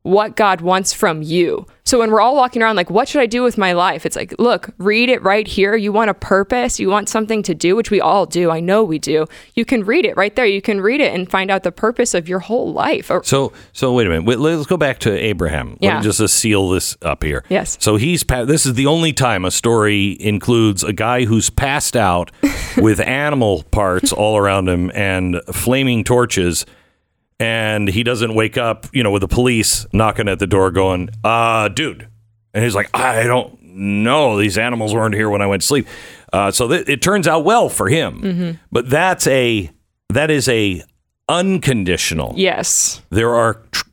E: what God wants from you. So when we're all walking around like, what should I do with my life? It's like, look, read it right here. You want a purpose, you want something to do, which we all do. I know we do. You can read it right there. You can read it and find out the purpose of your whole life.
A: So, so wait a minute. Let's go back to Abraham. Let
E: Yeah.
A: me just seal this up here.
E: Yes.
A: So he's pa- this is the only time a story includes a guy who's passed out with animal parts all around him and flaming torches, and he doesn't wake up, you know, with the police knocking at the door, going, "Uh, dude," and he's like, "I don't know. These animals weren't here when I went to sleep." Uh, so th- it turns out well for him,
E: Mm-hmm.
A: but that's a that is a unconditional
E: yes.
A: there are tr-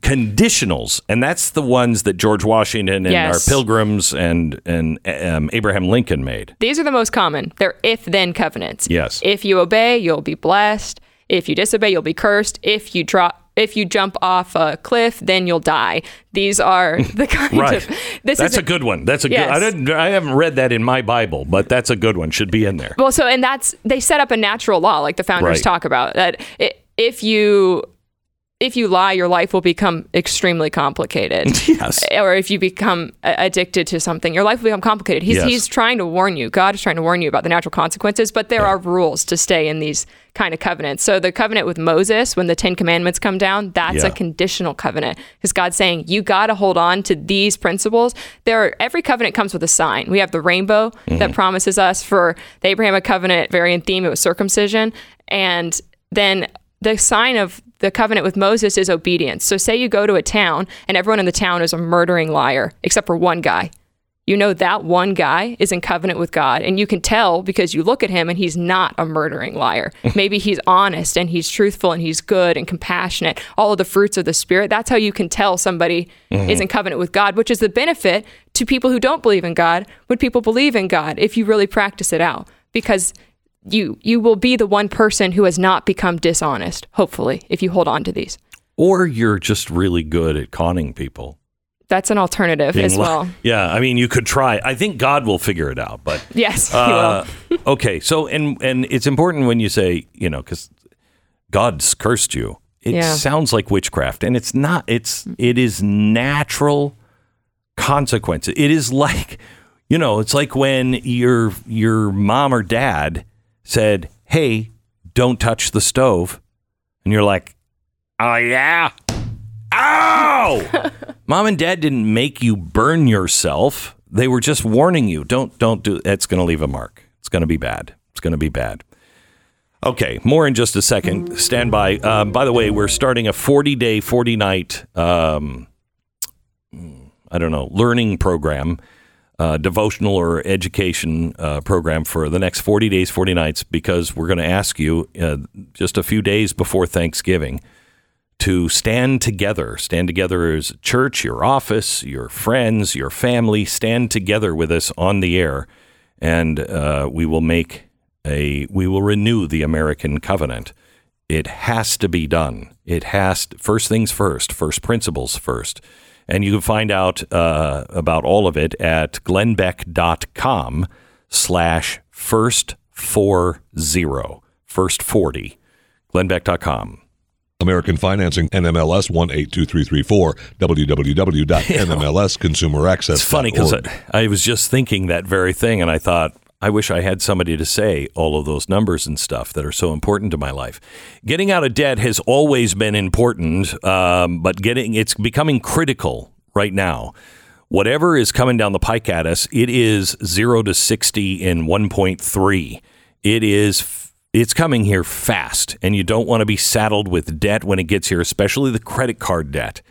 A: conditionals, and that's the ones that George Washington and
E: Yes.
A: our pilgrims and and um, Abraham Lincoln made.
E: These are the most common. They're if then covenants.
A: Yes.
E: If you obey, you'll be blessed. If you disobey, you'll be cursed. If you drop if you jump off a cliff, then you'll die. These are the kind
A: Right.
E: of this
A: that's a good one. That's a good. I didn't. I haven't read that in my Bible, but that's a good one. Should be in there.
E: Well, so and that's they set up a natural law, like the founders
A: Right.
E: talk about that. i if you if you lie, your life will become extremely complicated.
A: Yes.
E: Or if you become addicted to something, your life will become complicated. He's
A: Yes.
E: he's trying to warn you. God is trying to warn you about the natural consequences, but there are rules to stay in these kind of covenants. So the covenant with Moses, when the Ten Commandments come down, that's
A: Yeah.
E: a conditional covenant because God's saying you got to hold on to these principles. There, are, every covenant comes with a sign. We have the rainbow
A: Mm-hmm.
E: that promises us for the Abrahamic covenant, in theme. It was circumcision, and then the sign of the covenant with Moses is obedience. So, say you go to a town and everyone in the town is a murdering liar, except for one guy. You know that one guy is in covenant with God, and you can tell because you look at him and he's not a murdering liar. Maybe he's honest and he's truthful and he's good and compassionate, all of the fruits of the Spirit. That's how you can tell somebody mm-hmm. is in covenant with God, which is the benefit to people who don't believe in God when people believe in God if you really practice it out. Because you you will be the one person who has not become dishonest, hopefully, if you hold on to these.
A: Or you're just really good at conning people.
E: That's an alternative
A: Being
E: as
A: li-
E: well.
A: Yeah, I mean, you could try. I think God will figure it out, but
E: Yes,
A: Uh, okay, so and and it's important when you say you know because God's cursed you. It
E: Yeah.
A: sounds like witchcraft, and it's not. It's it is natural consequences. It is like you know, it's like when your your mom or dad said, "Hey, don't touch the stove," and you're like, "Oh yeah." Ow! Mom and dad didn't make you burn yourself. They were just warning you. Don't don't do it's going to leave a mark. It's going to be bad. It's going to be bad. Okay, more in just a second. Stand by. Um, by the way, we're starting a 40 day, 40 night, um, I don't know, learning program, uh, devotional or education uh, program for the next 40 days, 40 nights, because we're going to ask you uh, just a few days before Thanksgiving to stand together. Stand together as church, your office, your friends, your family. Stand together with us on the air, and uh, we will make a. We will renew the American covenant. It has to be done. It has to, first things first. First principles first. And you can find out uh, about all of it at glennbeck.com slash first four zero. First 40. glennbeck.com.
F: American Financing, NMLS 182334, www.nmlsconsumeraccess.
A: It's funny because I, I was just thinking that very thing, and I thought, I wish I had somebody to say all of those numbers and stuff that are so important to my life. Getting out of debt has always been important, um, but getting it's becoming critical right now. Whatever is coming down the pike at us, it is zero to sixty in one point three. It is it's coming here fast, and you don't want to be saddled with debt when it gets here, especially the credit card debt.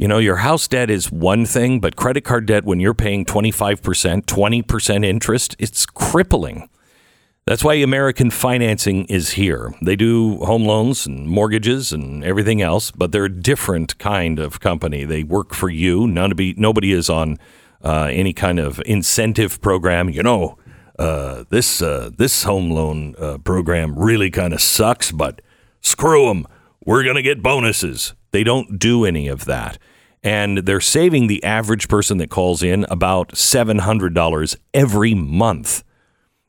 A: You know, your house debt is one thing, but credit card debt, when you're paying 25%, 20% interest, it's crippling. That's why American Financing is here. They do home loans and mortgages and everything else, but they're a different kind of company. They work for you. Nobody, nobody is on uh, any kind of incentive program. You know, uh, this uh, this home loan uh, program really kind of sucks, but screw them. We're going to get bonuses. They don't do any of that. And they're saving the average person that calls in about $700 every month.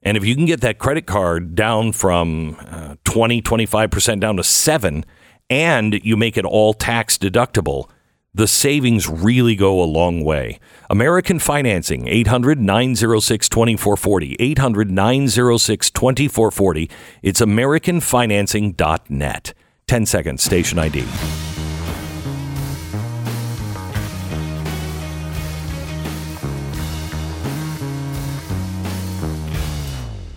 A: And if you can get that credit card down from uh, 20, 25% down to 7 and you make it all tax deductible, the savings really go a long way. American Financing, 800 906 2440. 800 906 2440. It's AmericanFinancing.net. 10 seconds, station ID.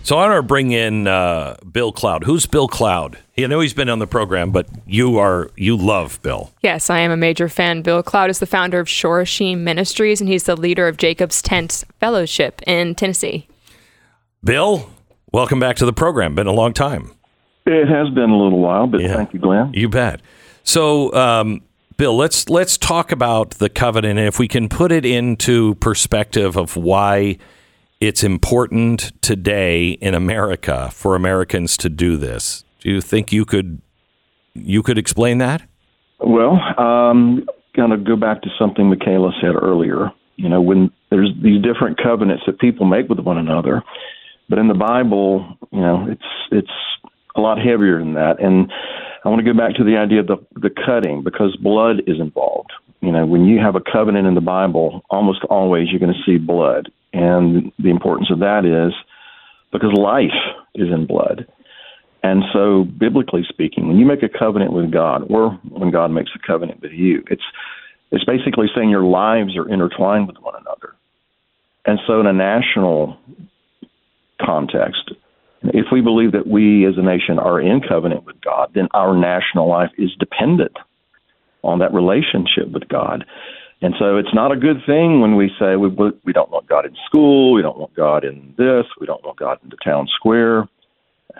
A: So I want to bring in uh, Bill Cloud. Who's Bill Cloud? I know he's been on the program, but you are you love Bill.
E: Yes, I am a major fan. Bill Cloud is the founder of Shoreshim Ministries, and he's the leader of Jacob's Tent Fellowship in Tennessee.
A: Bill, welcome back to the program. Been a long time.
G: It has been a little while, but
A: Yeah.
G: thank you, Glenn.
A: You bet. So, um, Bill, let's let's talk about the covenant, and if we can put it into perspective of why it's important today in America for Americans to do this. Do you think you could you could explain that?
G: Well, um, kind of go back to something Mikayla said earlier. You know, when there's these different covenants that people make with one another, but in the Bible, you know, it's it's a lot heavier than that. And I want to go back to the idea of the the cutting because blood is involved. You know, when you have a covenant in the Bible, almost always you're going to see blood, and the importance of that is because life is in blood. And so, biblically speaking, when you make a covenant with God, or when God makes a covenant with you, it's it's basically saying your lives are intertwined with one another. And so, in a national context, if we believe that we as a nation are in covenant with God, then our national life is dependent on that relationship with God. And so it's not a good thing when we say we we don't want God in school, we don't want God in this, we don't want God in the town square.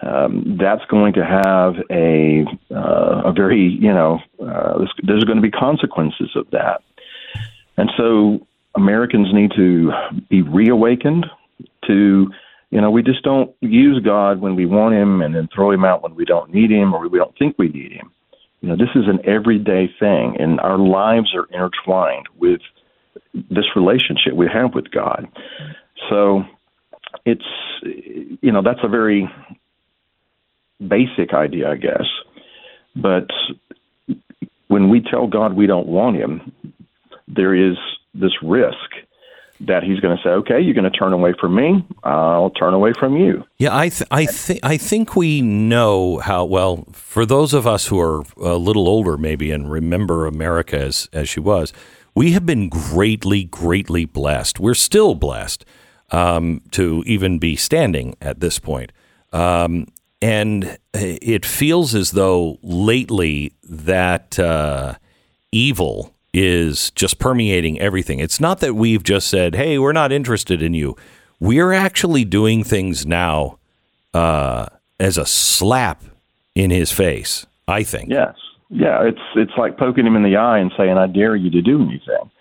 G: Um, that's going to have a uh, a very you know uh, there's, there's going to be consequences of that, and so Americans need to be reawakened to you know we just don't use God when we want Him and then throw Him out when we don't need Him or we don't think we need Him. You know, this is an everyday thing, and our lives are intertwined with this relationship we have with God. So it's, you know, that's a very basic idea, I guess. But when we tell God we don't want Him, there is this risk that He's going to say, okay, you're going to turn away from me, I'll turn away from you.
A: Yeah, I th- I think I think we know how well for those of us who are a little older maybe and remember America as as she was. We have been greatly, greatly blessed. We're still blessed um, to even be standing at this point. Um, and it feels as though lately that uh, evil is just permeating everything. It's not that we've just said, "Hey, we're not interested in you." We're actually doing things now uh, as a slap in his face. I think.
G: Yes. Yeah, it's it's like poking him in the eye and saying, "I dare you to do anything."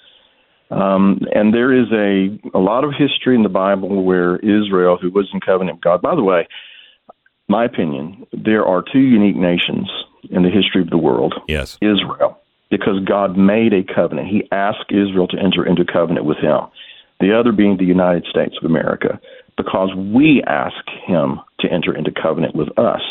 G: Um, and there is a a lot of history in the Bible where Israel, who was in covenant with God. By the way, my opinion, there are two unique nations in the history of the world.
A: Yes.
G: Israel, because God made a covenant. He asked Israel to enter into covenant with Him. The other being the United States of America, because we asked Him to enter into covenant with us.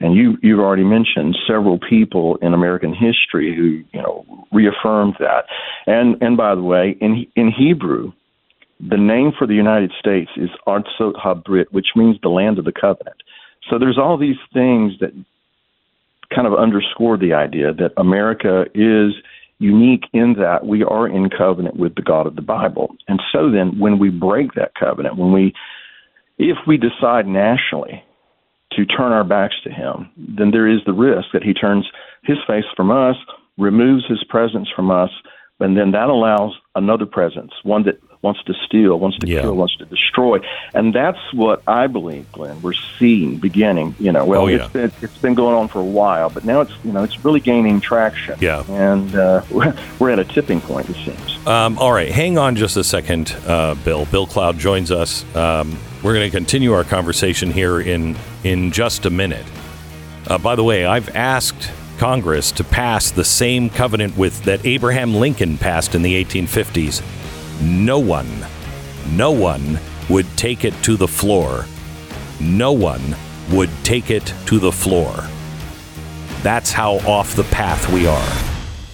G: And you you've already mentioned several people in American history who you know reaffirmed that. And and by the way, in in Hebrew, the name for the United States is Artsot Habrit, which means the land of the covenant. So there's all these things that kind of underscore the idea that America is unique in that we are in covenant with the God of the Bible. And so then when we break that covenant, when we if we decide nationally to turn our backs to him, then there is the risk that he turns his face from us, removes his presence from us, and then that allows another presence, one that wants to steal, wants to
A: Yeah.
G: kill, wants to destroy, and that's what I believe, Glenn. We're seeing beginning. You know, well,
A: Oh, yeah.
G: it's been it's been going on for a while, but now it's you know it's really gaining traction.
A: Yeah.
G: and uh, we're, we're at a tipping point. It seems.
A: Um, all right, hang on just a second, uh, Bill. Bill Cloud joins us. Um, we're going to continue our conversation here in in just a minute. Uh, by the way, I've asked Congress to pass the same covenant with that Abraham Lincoln passed in the 1850s. No one, no one would take it to the floor. No one would take it to the floor. That's how off the path we are.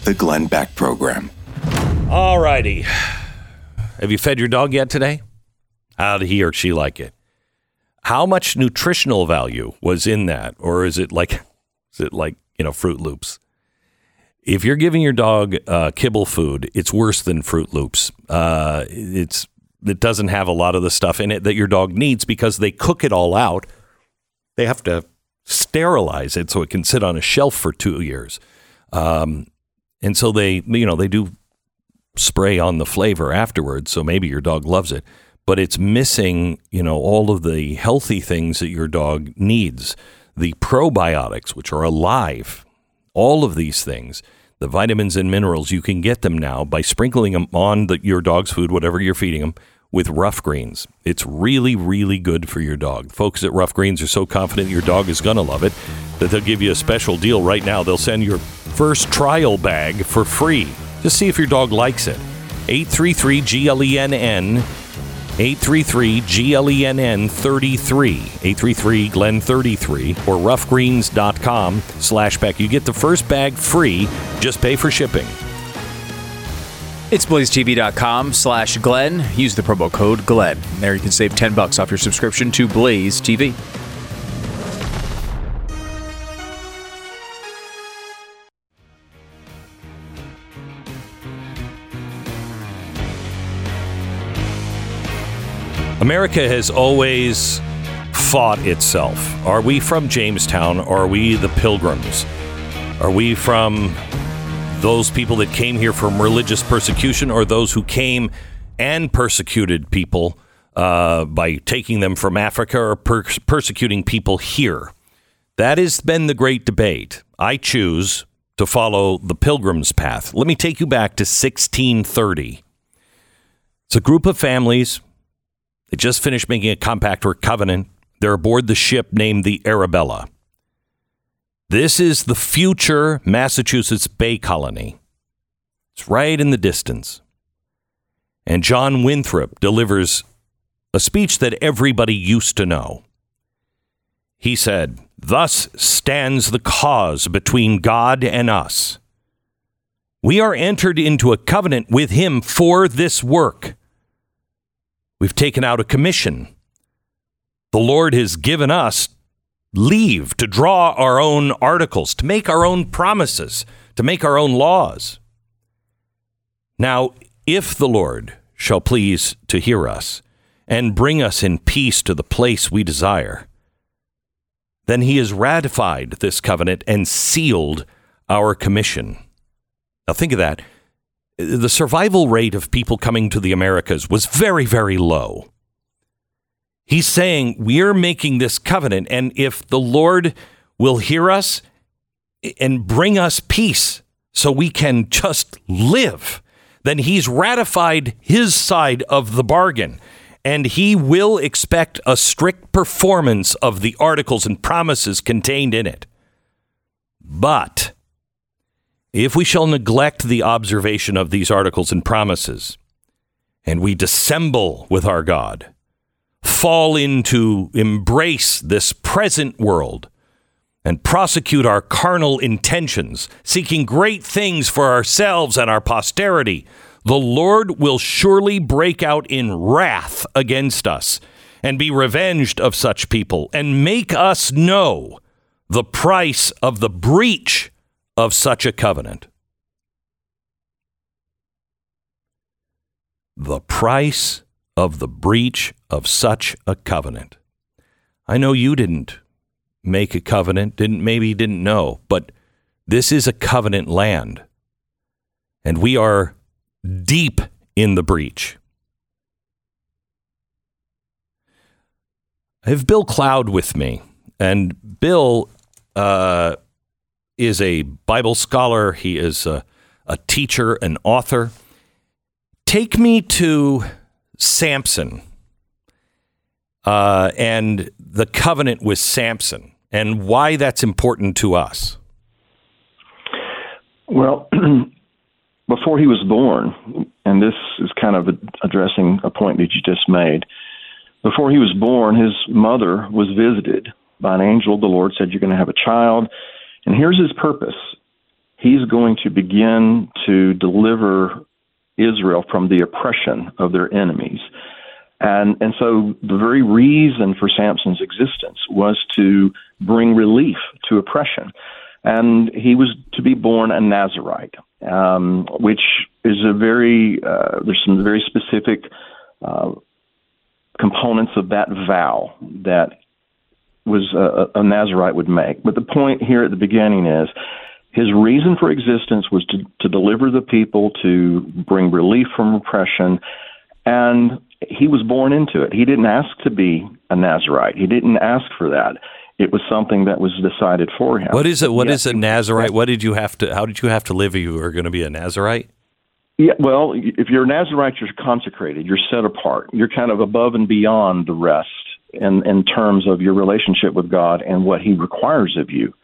C: The Glenn Beck Program.
A: All righty. Have you fed your dog yet today? How did he or she like it? How much nutritional value was in that, or is it like, is it like you know Froot Loops? If you're giving your dog uh, kibble food, it's worse than Froot Loops. Uh, it's it doesn't have a lot of the stuff in it that your dog needs because they cook it all out. They have to sterilize it so it can sit on a shelf for two years, um, and so they you know they do spray on the flavor afterwards. So maybe your dog loves it, but it's missing, you know, all of the healthy things that your dog needs. The probiotics, which are alive, all of these things, the vitamins and minerals, you can get them now by sprinkling them on the, your dog's food, whatever you're feeding them, with Ruff Greens. It's really, really good for your dog. Folks at Ruff Greens are so confident your dog is going to love it that they'll give you a special deal right now. They'll send your first trial bag for free. Just see if your dog likes it. 833 GLENN 833 GLENN 33 833 Glenn 33 or ruffgreens.com slash Beck. You get the first bag free. Just pay for shipping.
B: It's blazetv.com slash Glenn. Use the promo code Glenn. There you can save 10 bucks off your subscription to Blaze TV.
A: America has always fought itself. Are we from Jamestown? Are we the pilgrims? Are we from those people that came here from religious persecution or those who came and persecuted people uh, by taking them from Africa or per- persecuting people here? That has been the great debate. I choose to follow the pilgrim's path. Let me take you back to 1630. It's a group of families they just finished making a compact or covenant. They're aboard the ship named the Arabella. This is the future Massachusetts Bay Colony. It's right in the distance. And John Winthrop delivers a speech that everybody used to know. He said, Thus stands the cause between God and us. We are entered into a covenant with him for this work. We've taken out a commission. The Lord has given us leave to draw our own articles, to make our own promises, to make our own laws. Now, if the Lord shall please to hear us and bring us in peace to the place we desire, then he has ratified this covenant and sealed our commission. Now, think of that the survival rate of people coming to the Americas was very, very low. He's saying, We're making this covenant, and if the Lord will hear us and bring us peace so we can just live, then He's ratified His side of the bargain. And He will expect a strict performance of the articles and promises contained in it. But if we shall neglect the observation of these articles and promises, and we dissemble with our God, fall into embrace this present world, and prosecute our carnal intentions, seeking great things for ourselves and our posterity, the Lord will surely break out in wrath against us and be revenged of such people and make us know the price of the breach of such a covenant. The price of the breach of such a covenant. I know you didn't make a covenant, didn't maybe didn't know, but this is a covenant land. And we are deep in the breach. I have Bill Cloud with me, and Bill uh, is a Bible scholar. He is a, a teacher, an author. Take me to Samson uh, and the covenant with Samson and why that's important to us.
G: Well, before he was born, and this is kind of addressing a point that you just made. Before he was born, his mother was visited by an angel. The Lord said, You're going to have a child. And here's his purpose He's going to begin to deliver Israel from the oppression of their enemies. And, and so the very reason for Samson's existence was to bring relief to oppression. And he was to be born a Nazarite, um, which is a very, uh, there's some very specific uh, components of that vow that was a, a Nazarite would make. But the point here at the beginning is his reason for existence was to, to deliver the people, to bring relief from oppression, and he was born into it. He didn't ask to be a Nazarite. He didn't ask for that. It was something that was decided for him.
A: What is it? What is a Nazarite? What did you have to? How did you have to live if you were going to be a Nazarite?
G: Yeah, well, if you're a Nazarite, you're consecrated. You're set apart. You're kind of above and beyond the rest in in terms of your relationship with God and what He requires of you.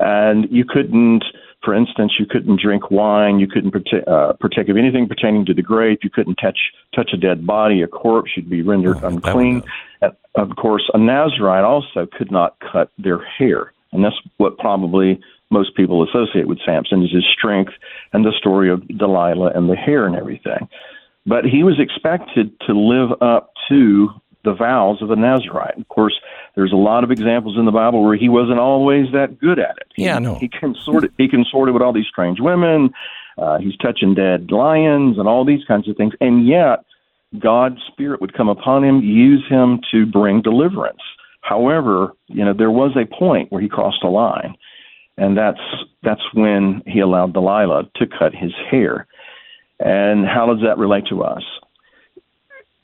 G: And you couldn't, for instance, you couldn't drink wine. You couldn't partake, uh, partake of anything pertaining to the grape, You couldn't touch touch a dead body, a corpse. You'd be rendered
A: Oh,
G: unclean. And of course, a Nazarite also could not cut their hair, and that's what probably most people associate with Samson is his strength and the story of Delilah and the hair and everything. But he was expected to live up to the vows of the Nazarite. Of course, there's a lot of examples in the Bible where he wasn't always that good at it. He,
A: Yeah, no.
G: He consorted. He consorted with all these strange women. Uh, he's touching dead lions and all these kinds of things, and yet God's Spirit would come upon him, use him to bring deliverance. However, you know there was a point where he crossed a line, and that's that's when he allowed Delilah to cut his hair. And how does that relate to us?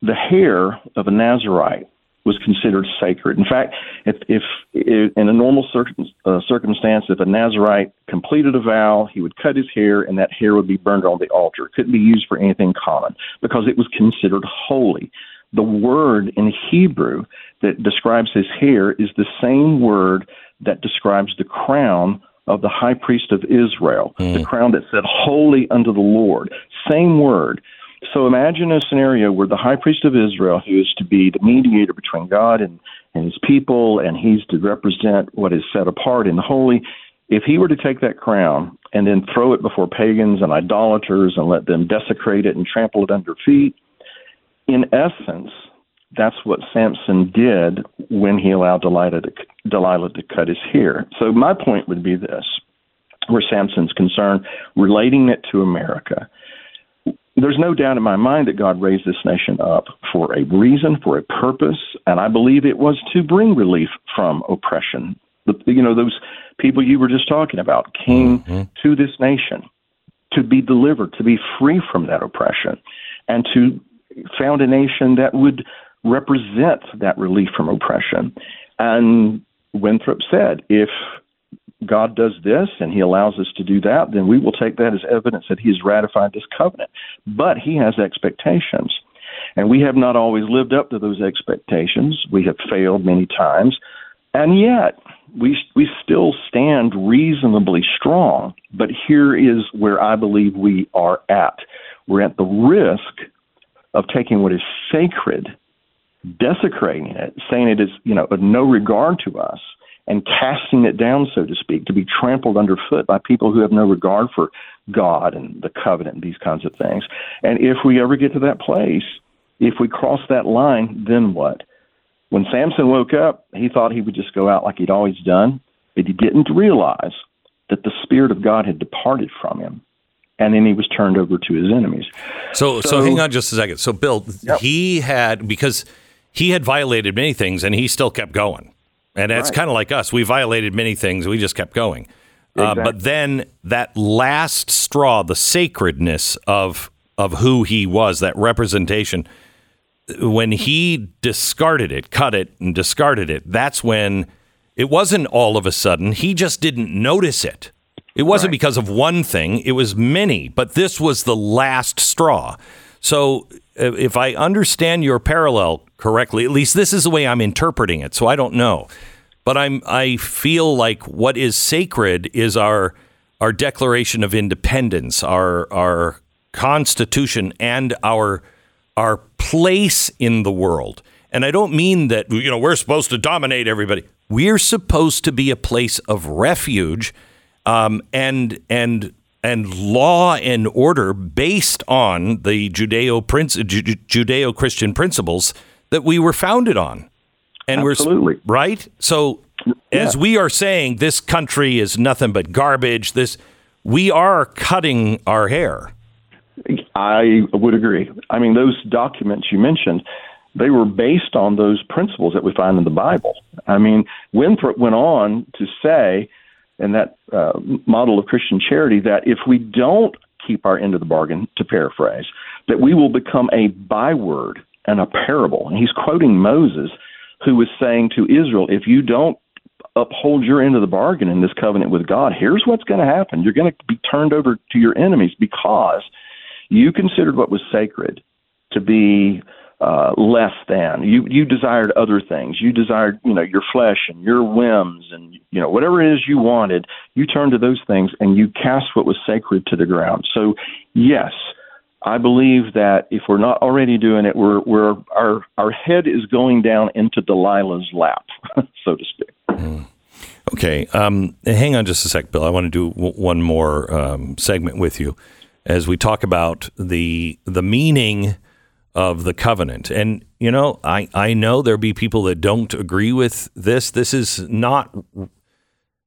G: The hair of a Nazarite was considered sacred. In fact, if, if, if in a normal circum, uh, circumstance, if a Nazarite completed a vow, he would cut his hair, and that hair would be burned on the altar. It couldn't be used for anything common because it was considered holy. The word in Hebrew that describes his hair is the same word that describes the crown of the high priest of Israel, the crown that said, Holy unto the Lord. Same word. So imagine a scenario where the high priest of Israel, who is to be the mediator between God and, and his people, and he's to represent what is set apart and holy, if he were to take that crown and then throw it before pagans and idolaters and let them desecrate it and trample it under feet, in essence, that's what Samson did when he allowed Delilah to, Delilah to cut his hair. So my point would be this, where Samson's concerned, relating it to America. There's no doubt in my mind that God raised this nation up for a reason, for a purpose, and I believe it was to bring relief from oppression. The, you know, those people you were just talking about came mm-hmm. to this nation to be delivered, to be free from that oppression, and to found a nation that would represent that relief from oppression. And Winthrop said, if God does this and he allows us to do that, then we will take that as evidence that he has ratified this covenant. But he has expectations. And we have not always lived up to those expectations. We have failed many times. And yet, we, we still stand reasonably strong. But here is where I believe we are at. We're at the risk of taking what is sacred, desecrating it, saying it is, you know, of no regard to us, and casting it down, so to speak, to be trampled underfoot by people who have no regard for God and the covenant and these kinds of things. And if we ever get to that place, if we cross that line, then what? When Samson woke up, he thought he would just go out like he'd always done, but he didn't realize that the Spirit of God had departed from him. And then he was turned over to his enemies.
A: So, so,
G: So-
A: hang on just a second. So, Bill, he had because he had violated many things, and he still kept going. And that's
G: Right.
A: kind of like us. We violated many things. We just kept going. Uh, but then that last straw, the sacredness of of who he was, that representation. When he discarded it, cut it, and discarded it, that's when it wasn't all of a sudden. He just didn't notice it. It wasn't because of one thing, it was many, but this was the last straw. So, if I understand your parallel correctly, at least this is the way I'm interpreting it. So, I don't know. But I'm I feel like what is sacred is our our Declaration of Independence, our our Constitution, and our our place in the world. And I don't mean that you know we're supposed to dominate everybody. We're supposed to be a place of refuge um, and and and law and order based on the Judeo Judeo Christian principles that we were founded on. And
G: Absolutely.
A: we're right. So as we are saying, this country is nothing but garbage. This we are cutting our hair.
G: I would agree. I mean, those documents you mentioned, they were based on those principles that we find in the Bible. I mean, Winthrop went on to say in that uh, model of Christian charity that if we don't keep our end of the bargain, to paraphrase, that we will become a byword and a parable. And he's quoting Moses, who was saying to Israel, if you don't uphold your end of the bargain in this covenant with God, here's what's going to happen. You're going to be turned over to your enemies because you considered what was sacred to be uh, less than. You you desired other things. You desired you know your flesh and your whims and you know whatever it is you wanted. You turned to those things and you cast what was sacred to the ground. So yes. I believe that if we're not already doing it, we're, we're our our head is going down into Delilah's lap, so to speak.
A: Okay, um, hang on just a sec, Bill. I want to do w- one more um, segment with you as we talk about the the meaning of the covenant. And you know, I I know there'll be people that don't agree with this. This is not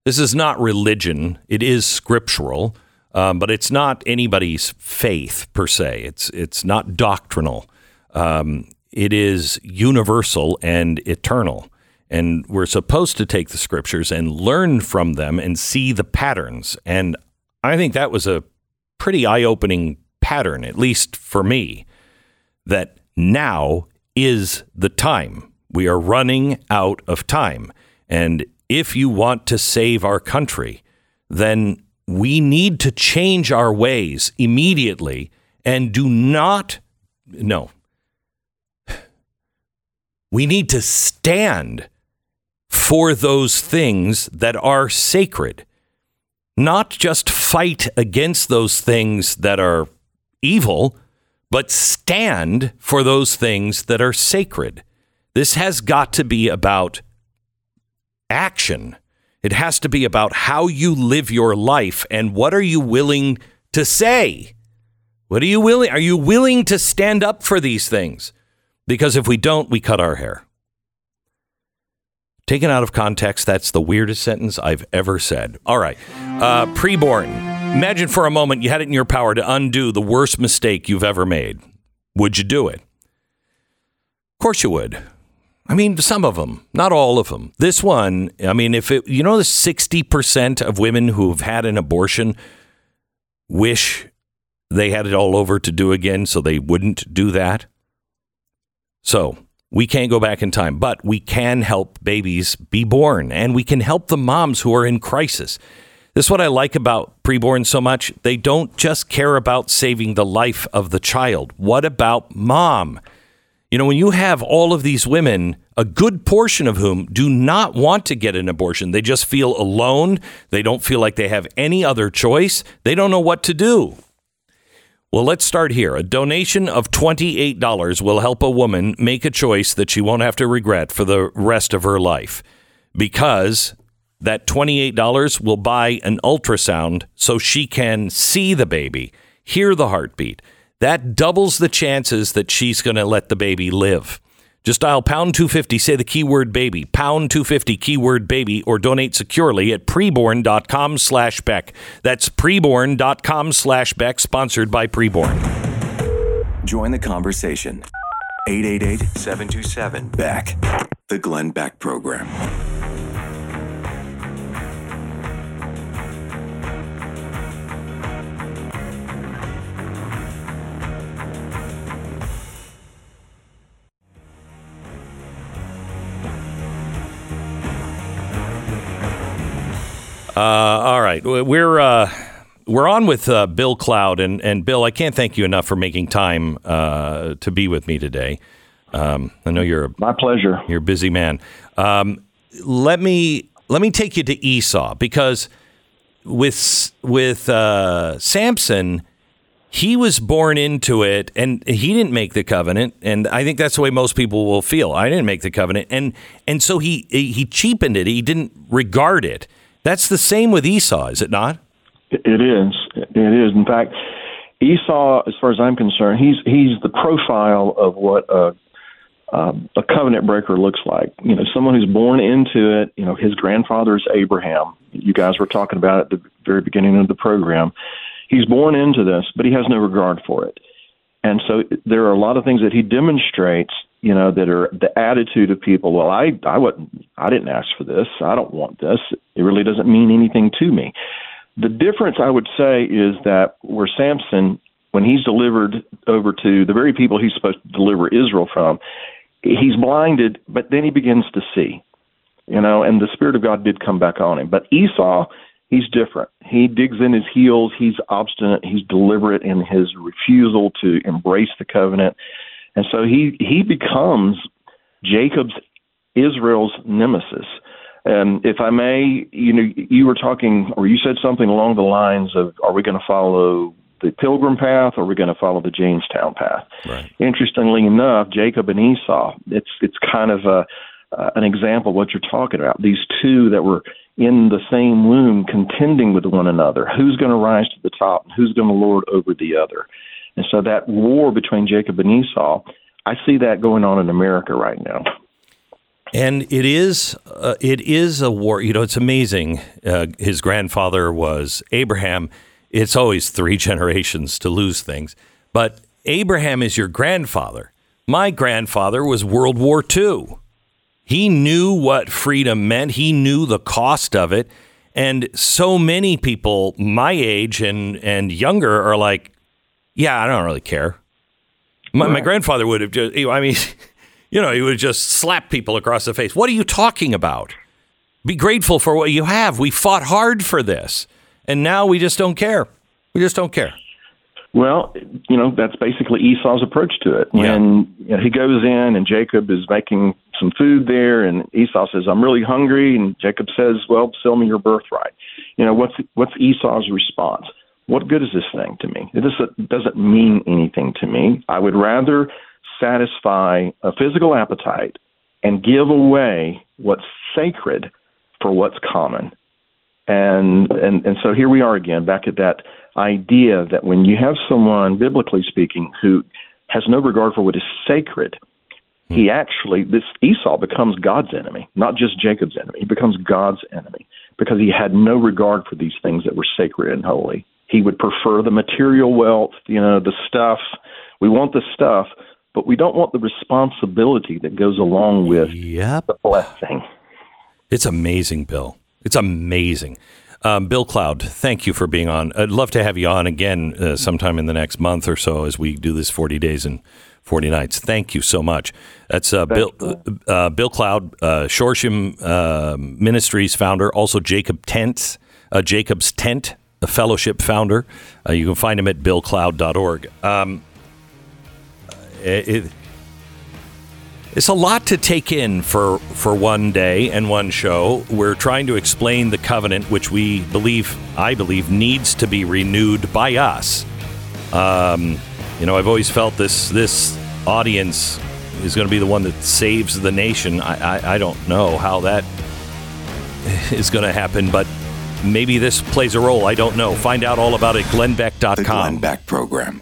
A: this is not religion. It is scriptural, um, but it's not anybody's faith per se. It's it's not doctrinal. Um, it is universal and eternal. And we're supposed to take the scriptures and learn from them and see the patterns. And I think that was a pretty eye opening pattern, at least for me, that now is the time. We are running out of time. And if you want to save our country, then we need to change our ways immediately and do not, no, we need to stand for those things that are sacred, not just fight against those things that are evil, but stand for those things that are sacred. This has got to be about action. It has to be about how you live your life and what are you willing to say? What are you willing? Are you willing to stand up for these things? Because if we don't, we cut our hair. Taken out of context, that's the weirdest sentence I've ever said. All right. Uh, preborn. Imagine for a moment you had it in your power to undo the worst mistake you've ever made. Would you do it? Of course you would. I mean, some of them, not all of them. This one, I mean, if it, you know, the 60% of women who've had an abortion wish they had it all over to do again so they wouldn't do that. So we can't go back in time, but we can help babies be born and we can help the moms who are in crisis. This is what I like about preborn so much. They don't just care about saving the life of the child. What about mom? You know, when you have all of these women, a good portion of whom do not want to get an abortion, they just feel alone. They don't feel like they have any other choice. They don't know what to do. Well, let's start here. A donation of $28 will help a woman make a choice that she won't have to regret for the rest of her life because that $28 will buy an ultrasound so she can see the baby, hear the heartbeat. That doubles the chances that she's going to let the baby live. Just dial pound 250, say the keyword baby, pound 250 keyword baby, or donate securely at preborn.com slash Beck. That's preborn.com slash Beck, sponsored by Preborn.
C: Join the conversation. 888 727 Beck. The Glenn Beck Program.
A: Uh, all right, we're uh, we're on with uh, Bill Cloud, and and Bill, I can't thank you enough for making time uh, to be with me today. Um, I know you're a,
G: My pleasure.
A: you're a busy man. Um, let me let me take you to Esau because with with uh, Samson, he was born into it, and he didn't make the covenant. And I think that's the way most people will feel. I didn't make the covenant, and and so he he cheapened it. He didn't regard it. That's the same with Esau, is it not?
G: It is. It is. In fact, Esau, as far as I'm concerned, he's he's the profile of what a um, a covenant breaker looks like. You know, someone who's born into it. You know, his grandfather is Abraham. You guys were talking about it at the very beginning of the program. He's born into this, but he has no regard for it. And so there are a lot of things that he demonstrates, you know, that are the attitude of people. Well, I I wasn't I didn't ask for this. I don't want this. It really doesn't mean anything to me. The difference I would say is that where Samson, when he's delivered over to the very people he's supposed to deliver Israel from, he's blinded, but then he begins to see. You know, and the Spirit of God did come back on him. But Esau, he's different. He digs in his heels. He's obstinate. He's deliberate in his refusal to embrace the covenant, and so he he becomes Jacob's Israel's nemesis. And if I may, you know, you were talking, or you said something along the lines of, "Are we going to follow the Pilgrim path, or are we going to follow the Jamestown path?"
A: Right.
G: Interestingly enough, Jacob and Esau, it's it's kind of a uh, an example of what you're talking about. These two that were in the same womb contending with one another. Who's going to rise to the top? and Who's going to lord over the other? And so that war between Jacob and Esau, I see that going on in America right now.
A: And it is uh, it is a war. You know, it's amazing. Uh, his grandfather was Abraham. It's always three generations to lose things, but Abraham is your grandfather. My grandfather was World War II. He knew what freedom meant. He knew the cost of it. And so many people my age and, and younger are like, yeah, I don't really care. My, my grandfather would have just, I mean, you know, he would just slap people across the face. What are you talking about? Be grateful for what you have. We fought hard for this. And now we just don't care. We just don't care.
G: Well, you know, that's basically Esau's approach to it.
A: Yeah.
G: When you know, he goes in and Jacob is making some food there, and Esau says, "I'm really hungry," and Jacob says, "Well, sell me your birthright." You know, what's what's Esau's response? What good is this thing to me? It doesn't doesn't mean anything to me. I would rather satisfy a physical appetite and give away what's sacred for what's common. And and and so here we are again, back at that idea that when you have someone, biblically speaking, who has no regard for what is sacred, he hmm. actually this Esau becomes God's enemy, not just Jacob's enemy. He becomes God's enemy because he had no regard for these things that were sacred and holy. He would prefer the material wealth, you know, the stuff. We want the stuff, but we don't want the responsibility that goes along with
A: Yep.
G: the blessing.
A: It's amazing, Bill. It's amazing. Um, Bill Cloud, thank you for being on. I'd love to have you on again uh, sometime in the next month or so as we do this 40 days and 40 nights. Thank you so much. That's uh, Bill uh, uh, Bill Cloud, uh, Shoreshim uh, Ministries founder, also Jacob Tent, uh, Jacob's Tent, the fellowship founder. Uh, you can find him at billcloud.org. Um, it, it- it's a lot to take in for for one day and one show. We're trying to explain the covenant, which we believe, I believe, needs to be renewed by us. Um, you know, I've always felt this this audience is going to be the one that saves the nation. I, I, I don't know how that is going to happen, but maybe this plays a role. I don't know. Find out all about it. glennbeck.com.
C: The. Glenn Beck Program.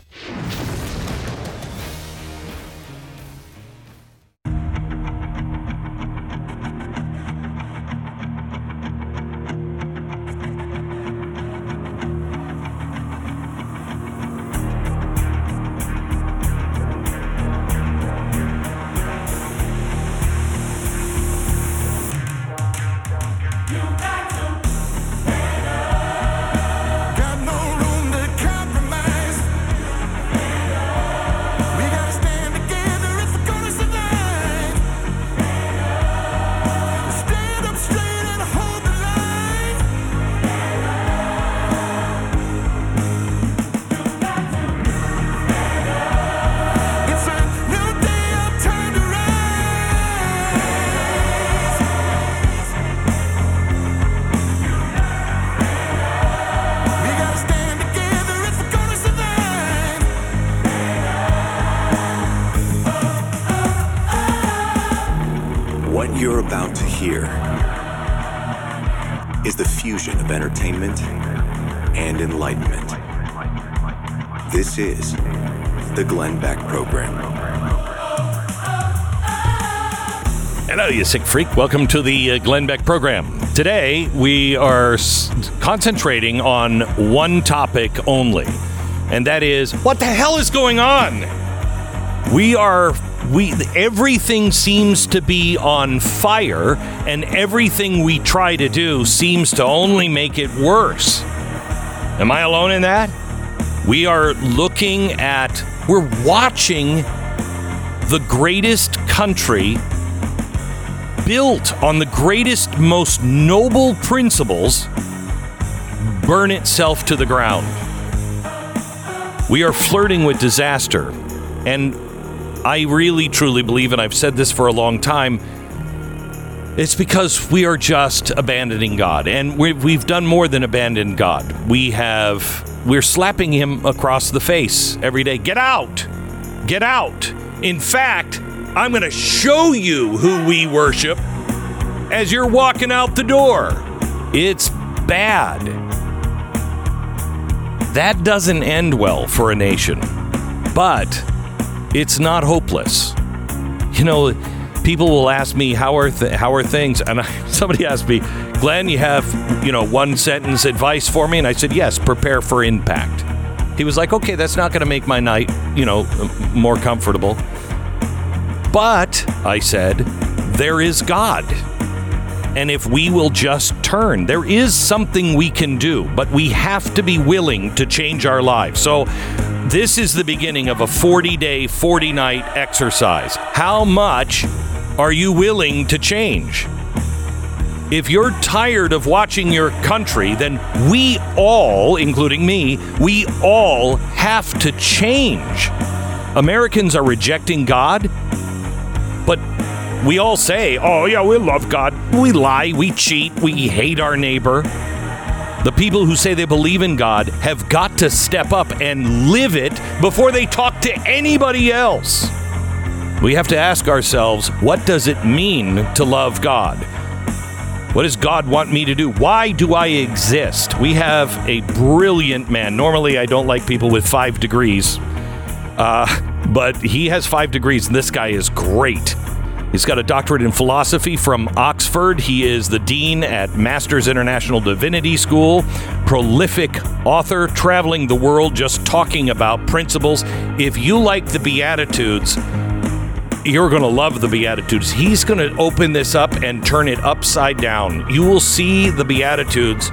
A: Freak. Welcome to the uh, Glenn Beck program. Today, we are s- concentrating on one topic only, and that is what the hell is going on? We are we everything seems to be on fire and everything we try to do seems to only make it worse. Am I alone in that? We are looking at we're watching the greatest country built on the greatest, most noble principles burn itself to the ground. We are flirting with disaster. And I really, truly believe, and I've said this for a long time, it's because we are just abandoning God. And we we've done more than abandon God. We have, we're slapping Him across the face every day. Get out! Get out! In fact, I'm going to show you who we worship as you're walking out the door. It's bad. That doesn't end well for a nation, but it's not hopeless. You know, people will ask me how are th- how are things, and I, somebody asked me, Glenn, you have you know one sentence advice for me, and I said yes, prepare for impact. He was like, okay, that's not going to make my night you know more comfortable, but I said there is God. And if we will just turn, there is something we can do, but we have to be willing to change our lives. So, this is the beginning of a 40 day, 40 night exercise. How much are you willing to change? If you're tired of watching your country, then we all, including me, we all have to change. Americans are rejecting God, we all say, oh, yeah, we love God. We lie, we cheat, we hate our neighbor. The people who say they believe in God have got to step up and live it before they talk to anybody else. We have to ask ourselves, what does it mean to love God? What does God want me to do? Why do I exist? We have a brilliant man. Normally, I don't like people with five degrees, uh, but he has five degrees, and this guy is great. He's got a doctorate in philosophy from Oxford. He is the dean at Masters International Divinity School, prolific author, traveling the world just talking about principles. If you like the Beatitudes, you're going to love the Beatitudes. He's going to open this up and turn it upside down. You will see the Beatitudes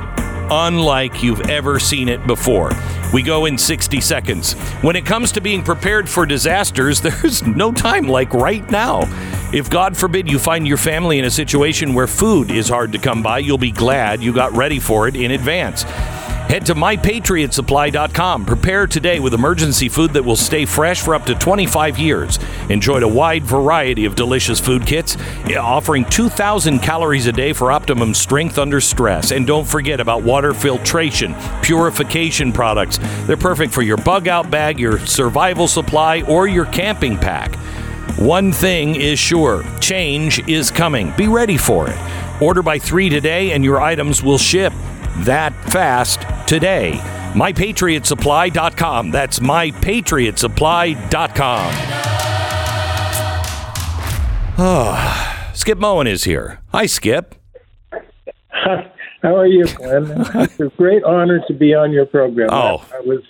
A: unlike you've ever seen it before. We go in 60 seconds. When it comes to being prepared for disasters, there's no time like right now. If God forbid you find your family in a situation where food is hard to come by, you'll be glad you got ready for it in advance. Head to mypatriotsupply.com. Prepare today with emergency food that will stay fresh for up to 25 years. Enjoy a wide variety of delicious food kits, eh, offering 2,000 calories a day for optimum strength under stress. And don't forget about water filtration, purification products. They're perfect for your bug out bag, your survival supply, or your camping pack. One thing is sure change is coming. Be ready for it. Order by three today, and your items will ship that fast today. MyPatriotSupply.com. That's MyPatriotSupply.com. Oh, Skip Moen is here. Hi, Skip.
H: How are you, Glenn? It's a great honor to be on your program.
A: Oh.
H: I, I was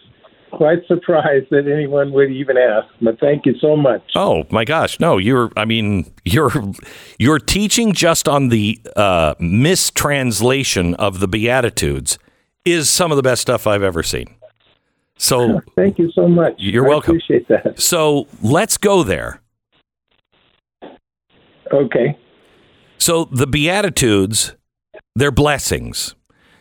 H: quite surprised that anyone would even ask, but thank you so much.
A: Oh my gosh, no! You're, I mean, you're, you're teaching just on the uh, mistranslation of the Beatitudes is some of the best stuff I've ever seen. So
H: Thank you so much.
A: You're
H: I
A: welcome.
H: appreciate that.
A: So let's go there.
H: Okay.
A: So the Beatitudes, they're blessings.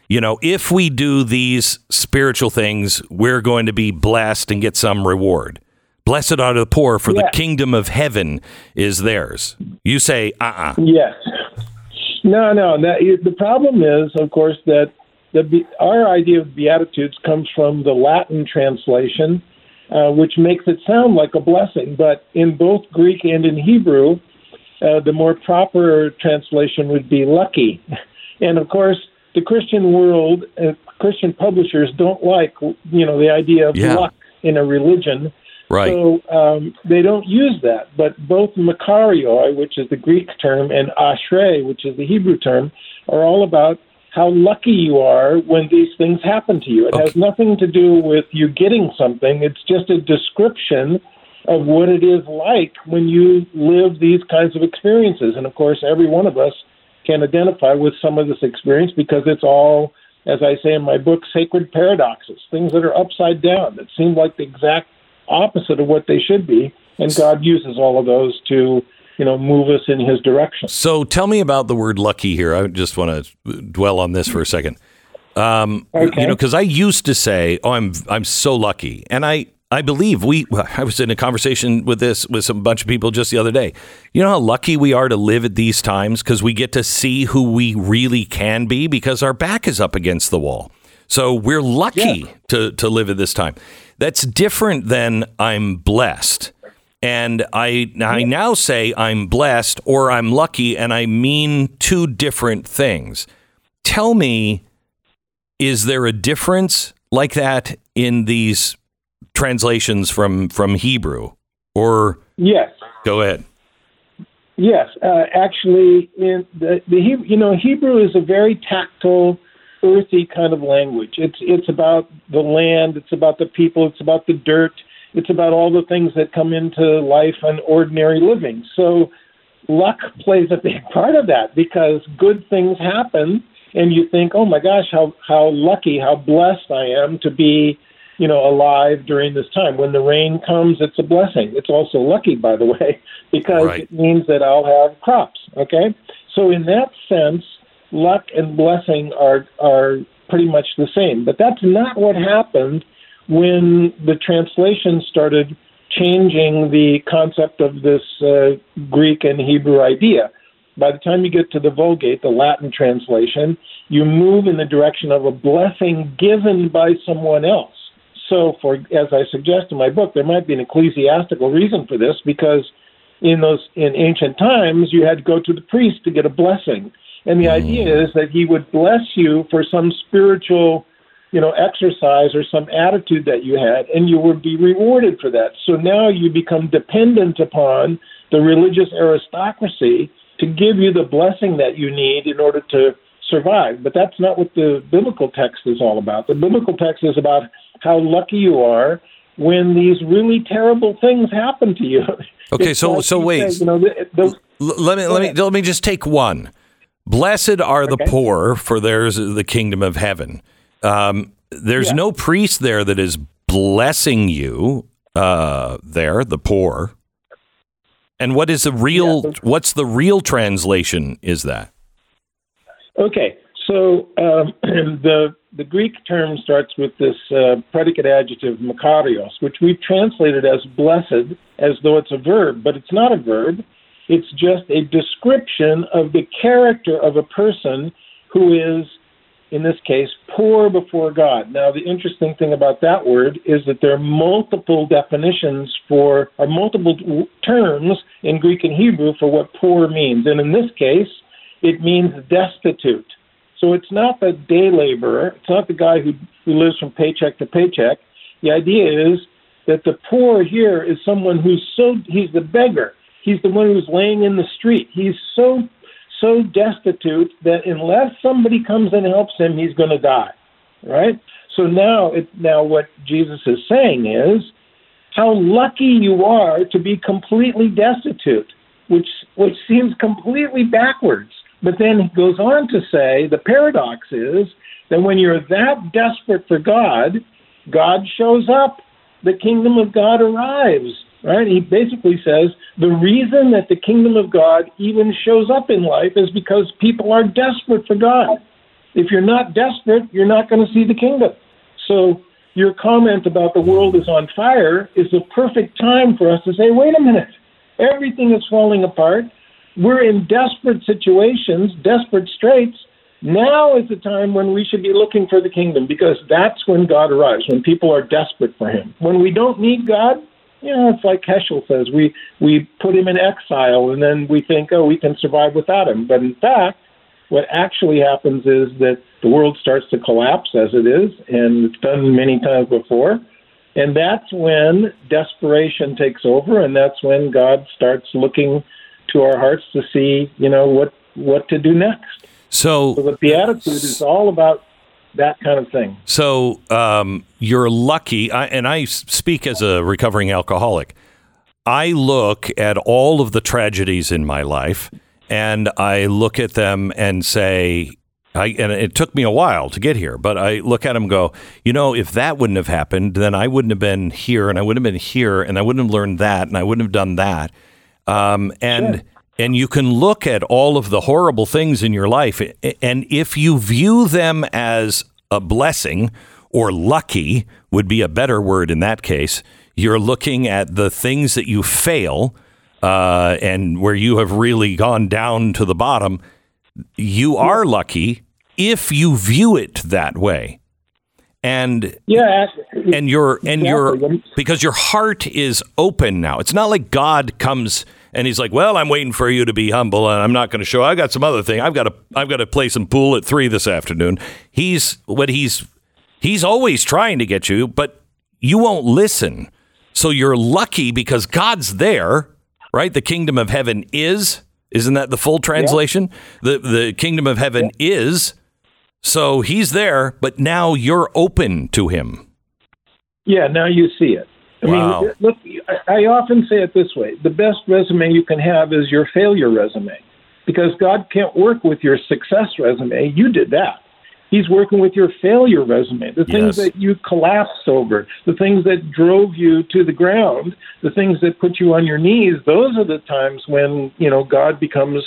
A: You know, if we do these spiritual things, we're going to be blessed and get some reward. Blessed are the poor, for the kingdom of heaven is theirs. You say, uh uh
H: Yes. No, no. That, the problem is, of course, that the our idea of beatitudes comes from the Latin translation, uh, which makes it sound like a blessing. But in both Greek and in Hebrew, uh, the more proper translation would be lucky. And of course, the Christian world, uh, Christian publishers don't like, you know, the idea of
A: Yeah.
H: luck in a religion.
A: Right.
H: So um, they don't use that. But both Makarioi, which is the Greek term, and Ashrei, which is the Hebrew term, are all about how lucky you are when these things happen to you. It has nothing to do with you getting something. It's just a description of what it is like when you live these kinds of experiences. And of course, every one of us can identify with some of this experience because it's all, as I say in my book, sacred paradoxes, things that are upside down that seem like the exact opposite of what they should be. And God uses all of those to, you know, move us in His direction.
A: So tell me about the word lucky here. I just want to dwell on this for a second. Um,
H: Okay.
A: You know, because I used to say, "Oh, I'm I'm so lucky," and I I believe we. I was in a conversation with this with some bunch of people just the other day. You know how lucky we are to live at these times because we get to see who we really can be because our back is up against the wall. So we're lucky to to live at this time. That's different than I'm blessed. And I I now say I'm blessed or I'm lucky, and I mean two different things. Tell me, is there a difference like that in these translations from from Hebrew? Or
H: Yes.
A: go ahead.
H: Yes, uh, actually, in the, the Hebrew, you know Hebrew is a very tactile, earthy kind of language. It's it's about the land, it's about the people, it's about the dirt, it's about all the things that come into life and ordinary living. So, luck plays a big part of that because good things happen, and you think, oh my gosh, how how lucky, how blessed I am to be you know, alive during this time. When the rain comes, it's a blessing. It's also lucky, by the way, because
A: Right.
H: it means that I'll have crops. Okay, so in that sense, luck and blessing are are pretty much the same. But that's not what happened when the translation started changing the concept of this uh, Greek and Hebrew idea. By the time you get to the Vulgate, the Latin translation, you move in the direction of a blessing given by someone else. So, for as I suggest in my book, there might be an ecclesiastical reason for this because in those in ancient times you had to go to the priest to get a blessing, and the hmm. idea is that he would bless you for some spiritual, you know, exercise or some attitude that you had, and you would be rewarded for that. So now you become dependent upon the religious aristocracy to give you the blessing that you need in order to survive. But that's not what the biblical text is all about. The biblical text is about how lucky you are when these really terrible things happen to you.
A: Okay,
H: It's
A: so-
H: like
A: so wait.
H: said, you know, the, the,
A: let me let me let me just take one. Blessed are the poor, for theirs is the kingdom of heaven. Um, there's
H: Yeah.
A: no priest there that is blessing you. Uh, there, the poor. And what is the real?
H: Yeah.
A: What's the real translation? Is that
H: Okay, so um, the the Greek term starts with this uh, predicate adjective makarios, which we've translated as blessed, as though it's a verb, but it's not a verb. It's just a description of the character of a person who is, in this case, poor before God. Now, the interesting thing about that word is that there are multiple definitions for, or multiple terms in Greek and Hebrew for what poor means. And in this case, it means destitute. So it's not the day laborer, it's not the guy who, who lives from paycheck to paycheck. The idea is that the poor here is someone who's so, he's the beggar. He's the one who's laying in the street. He's so, so destitute that unless somebody comes and helps him, he's going to die. Right? So now, it, now what Jesus is saying is, how lucky you are to be completely destitute, which which seems completely backwards. But then he goes on to say the paradox is that when you're that desperate for God, God shows up. The kingdom of God arrives. Right? He basically says the reason that the kingdom of God even shows up in life is because people are desperate for God. If you're not desperate, you're not going to see the kingdom. So your comment about the world is on fire is the perfect time for us to say, wait a minute, everything is falling apart. We're in desperate situations, desperate straits. Now is the time when we should be looking for the kingdom because that's when God arrives, when people are desperate for Him. When we don't need God, You know, it's like Heschel says, we we put him in exile, and then we think, oh, we can survive without him. But in fact, what actually happens is that the world starts to collapse as it is, and it's done many times before. And that's when desperation takes over, and that's when God starts looking to our hearts to see, you know, what what to do next.
A: So,
H: So the Beatitude is all about that kind of thing.
A: So um, you're lucky, I, and I speak as a recovering alcoholic. I look at all of the tragedies in my life, and I look at them and say, I, and it took me a while to get here, but I look at them and go, you know, if that wouldn't have happened, then I wouldn't have been here, and I wouldn't have been here, and I wouldn't have learned that, and I wouldn't have done that. Um, and and you can look at all of the horrible things in your life, and if you view them as a blessing or lucky would be a better word in that case. You're looking at the things that you fail uh, and where you have really gone down to the bottom. You are lucky if you view it that way. And
H: Yeah,
A: and your and your
H: Exactly.
A: because your heart is open now. It's not like God comes and he's like, "Well, I'm waiting for you to be humble, and I'm not going to show. I got some other thing. I've got to I've got to play some pool at three this afternoon." He's what he's he's always trying to get you, but you won't listen. So you're lucky because God's there, right? The kingdom of heaven is. Isn't that the full translation? The the kingdom of heaven is. So he's there, but now you're open to him.
H: Yeah, now you see it. I
A: Wow.
H: mean, look, I I often say it this way the best resume you can have is your failure resume because God can't work with your success resume. You did that. He's working with your failure resume, the things
A: Yes.
H: that you collapsed over, the things that drove you to the ground, the things that put you on your knees. Those are the times when, you know, God becomes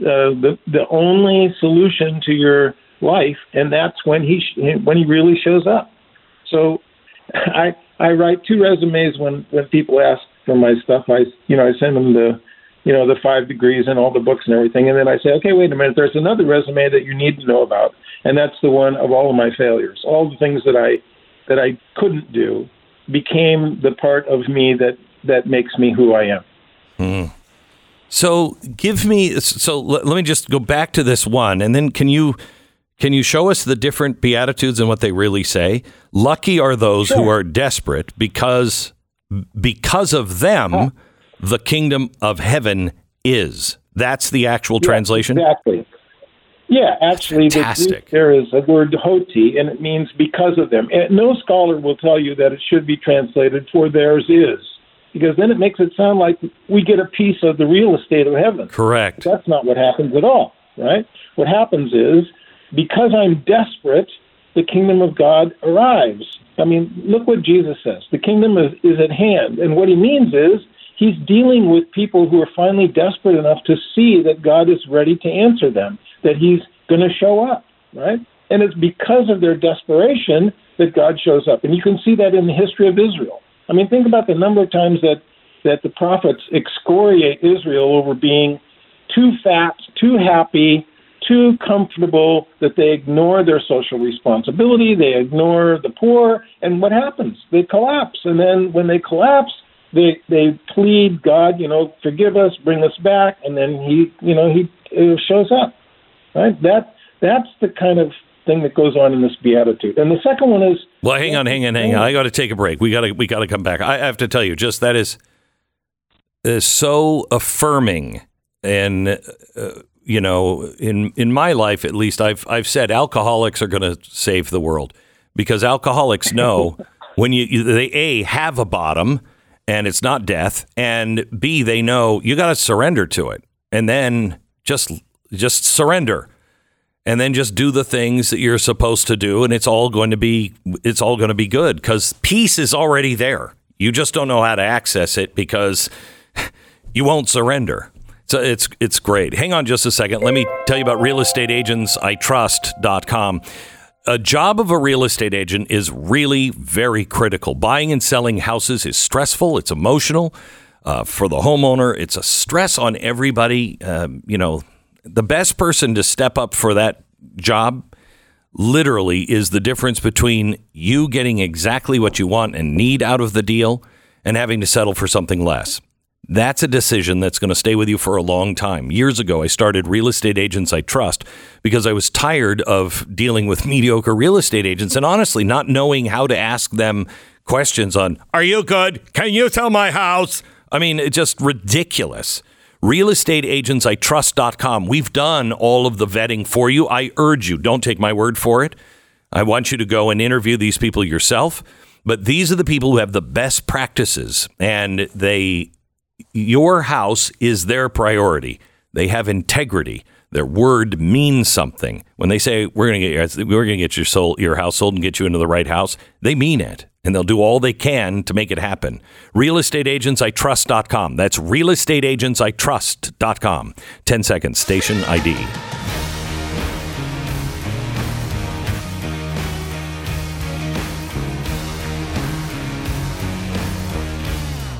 H: uh, the, the only solution to your life, and that's when he, sh- when he really shows up. So I I write two resumes when when people ask for my stuff. I you know I send them the you know the five degrees and all the books and everything, and then I say, okay, wait a minute. There's another resume that you need to know about, and that's the one of all of my failures, all the things that I that I couldn't do became the part of me that that makes me who I am. Hmm.
A: So give me so let, let me just go back to this one and then can you can you show us the different beatitudes and what they really say? Lucky are those who are desperate because because of them the kingdom of heaven is. That's the actual translation.
H: Exactly. Yeah, actually, the there is a word hoti, and it means because of them. And no scholar will tell you that it should be translated for theirs is, because then it makes it sound like we get a piece of the real estate of heaven.
A: Correct.
H: That's not what happens at all, right? What happens is because I'm desperate, the kingdom of God arrives. I mean, look what Jesus says. The kingdom is, is at hand. And what he means is he's dealing with people who are finally desperate enough to see that God is ready to answer them, that he's going to show up, right? And it's because of their desperation that God shows up. And you can see that in the history of Israel. I mean, think about the number of times that, that the prophets excoriate Israel over being too fat, too happy, too comfortable that they ignore their social responsibility, they ignore the poor, and what happens? They collapse. And then when they collapse, they they plead, God, you know, forgive us, bring us back, and then he, you know, he shows up. Right? That that's the kind of thing that goes on in this beatitude. And the second one is
A: Well, hang on, hang on, hang on. I got to take a break. We got to we got to come back. I have to tell you, just that is is so affirming, and uh, you know, in in my life at least, I've I've said alcoholics are going to save the world because alcoholics know when you, you they a have a bottom and it's not death, and b they know you got to surrender to it, and then just just surrender and then just do the things that you're supposed to do and it's all going to be it's all going to be good cuz peace is already there. You just don't know how to access it because you won't surrender so it's it's great hang on just a second let me tell you about realestateagentsitrust.com a job of a real estate agent is really very critical. Buying and selling houses is stressful. It's emotional uh, for the homeowner. It's a stress on everybody. Um, you know, the best person to step up for that job literally is the difference between you getting exactly what you want and need out of the deal and having to settle for something less. That's a decision that's going to stay with you for a long time. Years ago, I started Real Estate Agents I Trust because I was tired of dealing with mediocre real estate agents and honestly not knowing how to ask them questions on, Are you good? Can you sell my house? I mean, it's just ridiculous. RealestateAgentsITrust.com. We've done all of the vetting for you. I urge you, don't take my word for it. I want you to go and interview these people yourself. But these are the people who have the best practices, and they, your house is their priority. They have integrity. Their word means something. When they say we're going to get your, we're going to get your soul, your house sold and get you into the right house, they mean it, and they'll do all they can to make it happen. RealestateAgentsITrust.com. That's RealestateAgentsITrust.com. 10 seconds. Station ID.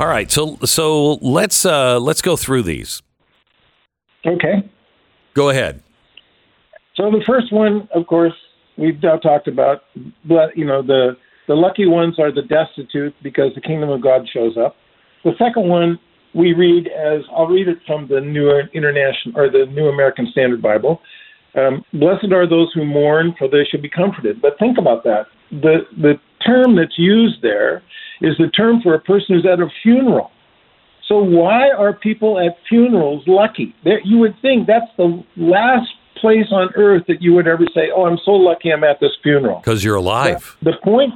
A: All right, so so let's uh, let's go through these.
H: Okay.
A: Go ahead.
H: So the first one, of course, we've now talked about, but you know the the lucky ones are the destitute because the kingdom of God shows up. The second one we read as I'll read it from the New International or the New American Standard Bible. Um, Blessed are those who mourn, for they shall be comforted. But think about that. The the term that's used there is the term for a person who's at a funeral. So why are people at funerals lucky? There, you would think that's the last place on earth that you would ever say, "Oh, I'm so lucky I'm at this funeral."
A: Because you're alive.
H: The point,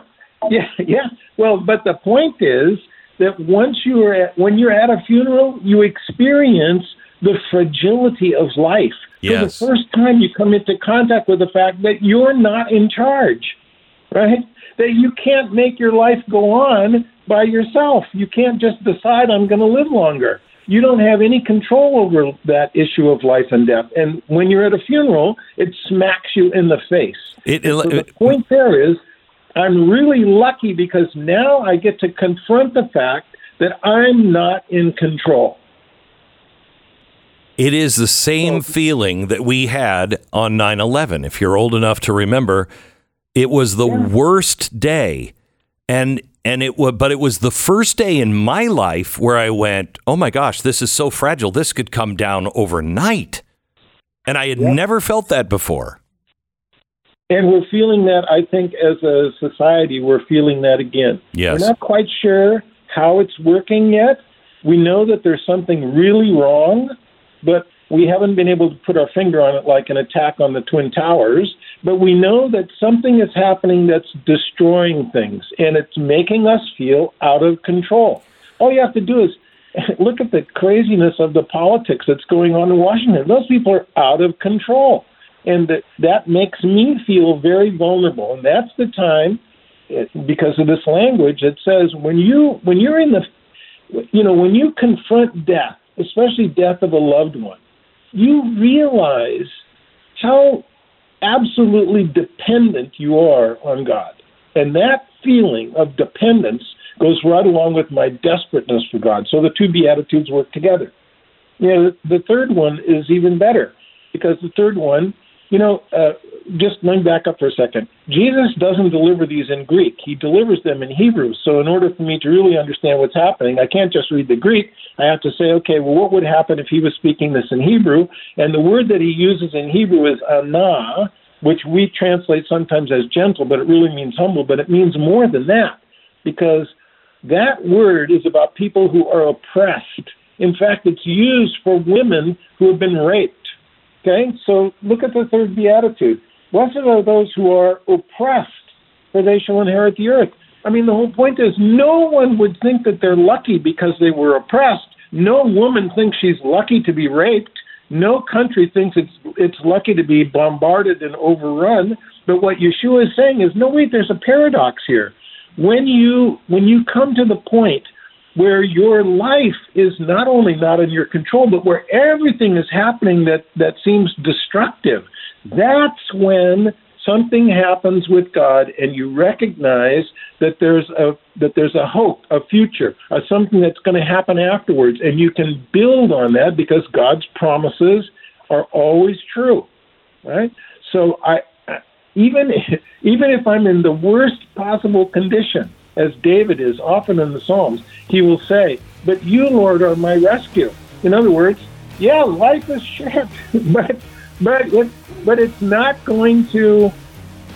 H: yeah, yeah. Well, but the point is that once you are at, when you're at a funeral, you experience the fragility of life.
A: Yes.
H: For the first time, you come into contact with the fact that you're not in charge, right? That you can't make your life go on by yourself. You can't just decide I'm going to live longer. You don't have any control over that issue of life and death. And when you're at a funeral, it smacks you in the face.
A: It,
H: So the point there is, I'm really lucky because now I get to confront the fact that I'm not in control.
A: It is the same feeling that we had on 9 11. If you're old enough to remember, it was the worst day. And and it was but it was the first day in my life where I went, "Oh my gosh, this is so fragile. This could come down overnight." And I had never felt that before.
H: And we're feeling that, I think, as a society, we're feeling that again.
A: Yes.
H: We're not quite sure how it's working yet. We know that there's something really wrong, but we haven't been able to put our finger on it like an attack on the Twin Towers. But we know that something is happening that's destroying things, and it's making us feel out of control. All you have to do is look at the craziness of the politics that's going on in Washington. Those people are out of control. And that, that makes me feel very vulnerable. And that's the time, eh, because of this language, that says when you when you're in the, you know, when you confront death, especially death of a loved one, you realize how absolutely dependent you are on God. And that feeling of dependence goes right along with my desperateness for God. So the two Beatitudes work together. You know, the third one is even better because the third one, you know, uh, just let me back up for a second. Jesus doesn't deliver these in Greek, he delivers them in Hebrew. So, in order for me to really understand what's happening, I can't just read the Greek. I have to say, okay, well, what would happen if he was speaking this in Hebrew? And the word that he uses in Hebrew is anah, which we translate sometimes as gentle, but it really means humble, but it means more than that because that word is about people who are oppressed. In fact, it's used for women who have been raped. Okay, so look at the third beatitude. Blessed are those who are oppressed, for they shall inherit the earth. I mean, the whole point is no one would think that they're lucky because they were oppressed. No woman thinks she's lucky to be raped. No country thinks it's it's lucky to be bombarded and overrun. But what Yeshua is saying is, no, wait, there's a paradox here. When you when you come to the point where your life is not only not in your control, but where everything is happening that, that seems destructive, that's when something happens with God and you recognize that there's a that there's a hope, a future, a something that's going to happen afterwards, and you can build on that because God's promises are always true, right? So I even even if I'm in the worst possible condition, as David is often in the Psalms. He will say, But you, Lord, are my rescue. In other words, yeah, life is shit, but but it, but it's not going to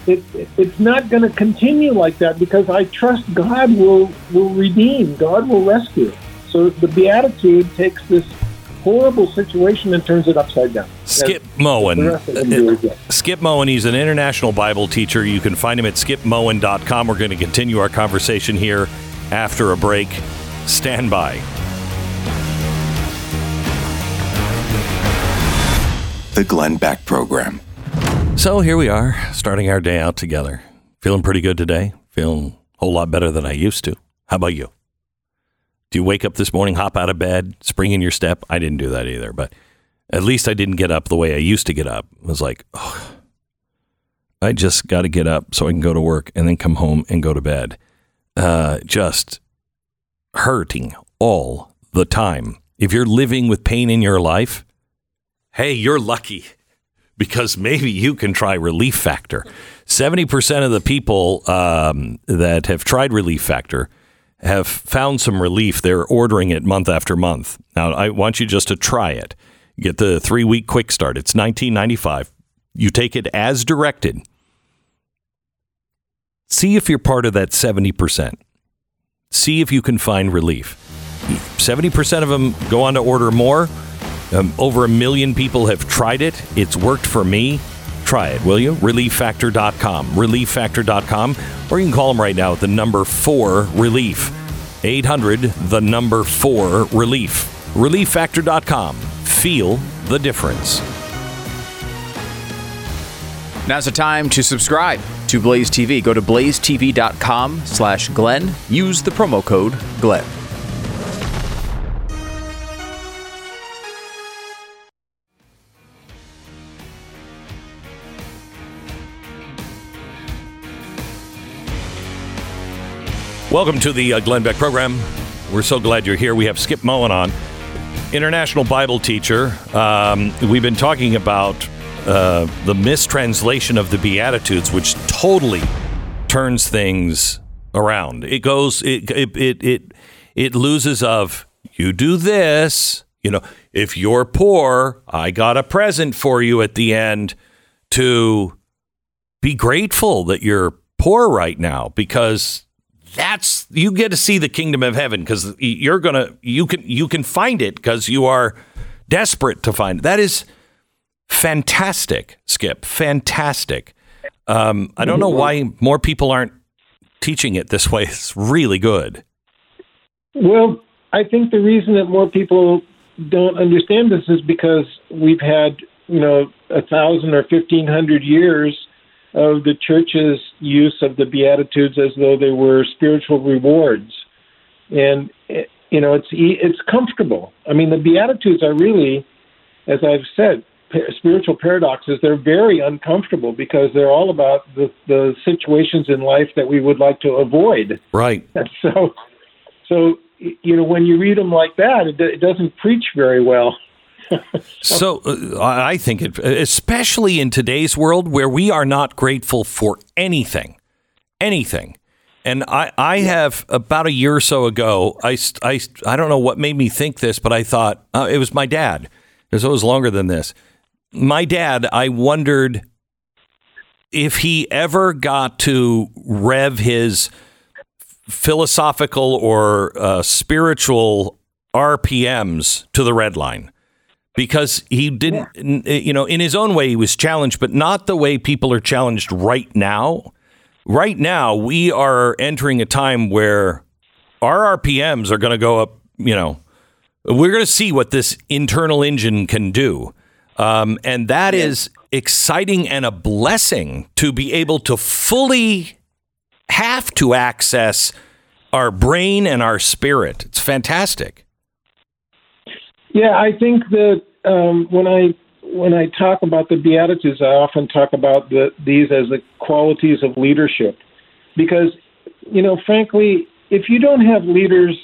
H: it, it's not going to continue like that because I trust God will will redeem, God will rescue. So the beatitude takes this horrible situation and turns it upside down.
A: Skip
H: And
A: Moen.
H: the rest of them uh, do uh, it, yeah.
A: Skip Moen, he's an international Bible teacher. You can find him at skipmoen.com. We're going to continue our conversation here after a break. Stand by.
C: The Glenn Beck Program.
A: So here we are, starting our day out together. Feeling pretty good today. Feeling a whole lot better than I used to. How about you? Do you wake up this morning, hop out of bed, spring in your step? I didn't do that either, but at least I didn't get up the way I used to get up. I was like, oh, I just got to get up so I can go to work and then come home and go to bed. Uh, just hurting all the time. If you're living with pain in your life, hey, you're lucky because maybe you can try Relief Factor. 70% of the people um, that have tried Relief Factor have found some relief. They're ordering it month after month. Now, I want you just to try it. Get the three week quick start. It's $19.95. You take it as directed. See if you're part of that 70%. See if you can find relief. 70% of them go on to order more. Um, over a million people have tried it. It's worked for me. Try it, will you? ReliefFactor.com. ReliefFactor.com. Or you can call them right now at the number four relief. 800, the number four relief. ReliefFactor.com. Feel the difference.
B: Now's the time to subscribe to Blaze TV. Go to blazetv.com slash Glenn. Use the promo code Glenn.
A: Welcome to the uh, Glenn Beck program. We're so glad you're here. We have Skip Moen on, international Bible teacher. Um, we've been talking about uh, the mistranslation of the Beatitudes, which totally turns things around. It goes, it, it, it, it, it loses of you do this, you know, if you're poor, I got a present for you at the end to be grateful that you're poor right now because that's you get to see the kingdom of heaven because you're gonna you can you can find it because you are desperate to find it. That is fantastic, Skip. Fantastic. Um, I don't know why more people aren't teaching it this way. It's really good.
H: Well, I think the reason that more people don't understand this is because we've had, you know, a thousand or fifteen hundred years of the church's use of the Beatitudes as though they were spiritual rewards, and you know, it's it's comfortable. I mean, the Beatitudes are really, as I've said, spiritual paradoxes. They're very uncomfortable because they're all about the the situations in life that we would like to avoid.
A: Right.
H: So, so you know, when you read them like that, it, it doesn't preach very well.
A: So uh, I think it, especially in today's world where we are not grateful for anything, anything. And I, I have about a year or so ago, I, I, I don't know what made me think this, but I thought uh, it was my dad. Because it was longer than this. My dad, I wondered if he ever got to rev his philosophical or uh, spiritual RPMs to the red line because he didn't, n- you know, in his own way, he was challenged, but not the way people are challenged right now. Right now, we are entering a time where our RPMs are going to go up, you know, we're going to see what this internal engine can do. Um, and that is exciting and a blessing to be able to fully have to access our brain and our spirit. It's fantastic.
H: Yeah, I think that um, when I when I talk about the Beatitudes, I often talk about the, these as the qualities of leadership, because you know, frankly, if you don't have leaders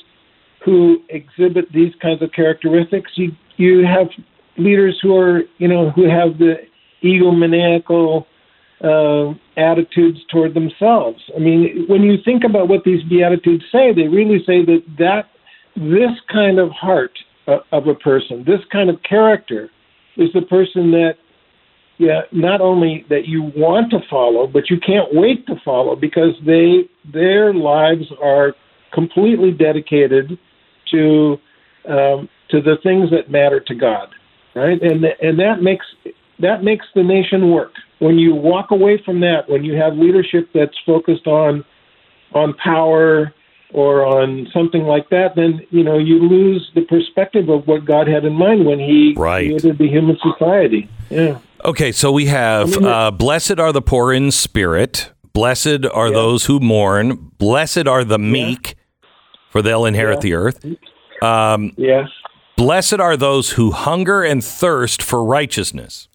H: who exhibit these kinds of characteristics, you you have leaders who are you know who have the egomaniacal uh, attitudes toward themselves. I mean, when you think about what these beatitudes say, they really say that that this kind of heart uh, of a person, this kind of character, is the person that yeah, not only that you want to follow, but you can't wait to follow because they their lives are completely dedicated to um, to the things that matter to God, right? And and that makes that makes the nation work. When you walk away from that, when you have leadership that's focused on on power or on something like that, then you know you lose the perspective of what God had in mind when He
A: Right.
H: created the human society. Yeah.
A: Okay, so we have
H: I mean,
A: uh, blessed are the poor in spirit, blessed are those who mourn, blessed are the meek, for they'll inherit
H: Yeah.
A: the earth. Um,
H: Yes.
A: blessed are those who hunger and thirst for righteousness.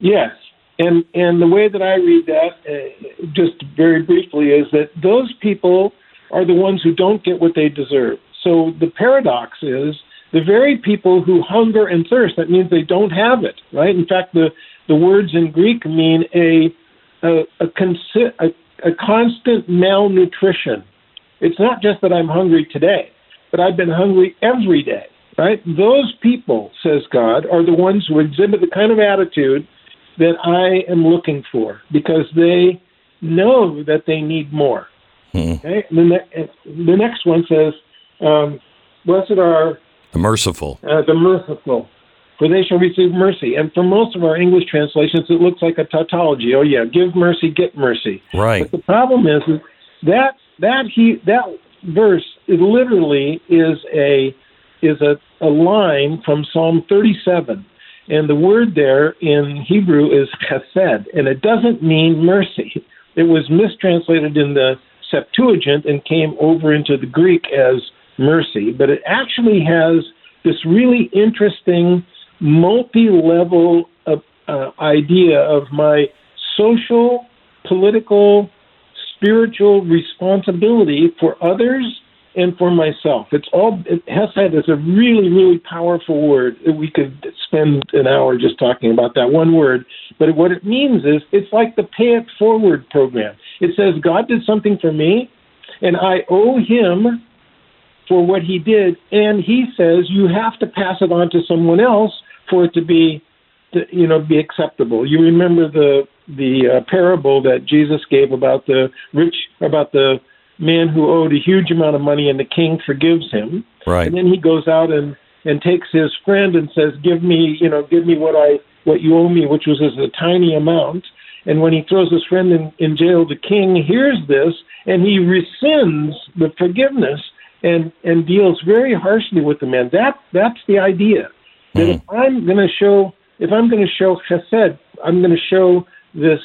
H: Yes, and and the way that I read that, uh, just very briefly, is that those people are the ones who don't get what they deserve. So the paradox is the very people who hunger and thirst. That means they don't have it, right? In fact, the the words in Greek mean a a a, consi- a, a constant malnutrition. It's not just that I'm hungry today, but I've been hungry every day, right? Those people, says God, are the ones who exhibit the kind of attitude that I am looking for because they know that they need more. Okay? The, ne- the next one says, um, Blessed are
A: The merciful.
H: uh, the merciful, for they shall receive mercy. And for most of our English translations, it looks like a tautology. Oh, yeah, give mercy, get mercy.
A: Right.
H: But the problem is is that that he that verse it literally is a is a, a line from Psalm 37, and the word there in Hebrew is chesed, and it doesn't mean mercy. It was mistranslated in the Septuagint and came over into the Greek as mercy, but it actually has this really interesting multi-level uh, uh, idea of my social, political, spiritual responsibility for others and for myself. It's all it, Hesed is a really, really powerful word. We could spend an hour just talking about that one word. But what it means is it's like the pay it forward program. It says God did something for me, and I owe Him for what He did, and He says you have to pass it on to someone else for it to be, to, you know, be acceptable. You remember the the uh, parable that Jesus gave about the rich about the man who owed a huge amount of money and the king forgives him.
A: Right.
H: And then he goes out and and takes his friend and says, "Give me, you know, give me what I what you owe me, which was just a tiny amount." And when he throws his friend in, in jail, the king hears this and he rescinds the forgiveness and and deals very harshly with the man. That that's the idea. That if mm-hmm. I'm going to show if I'm going to show chesed, I'm going to show this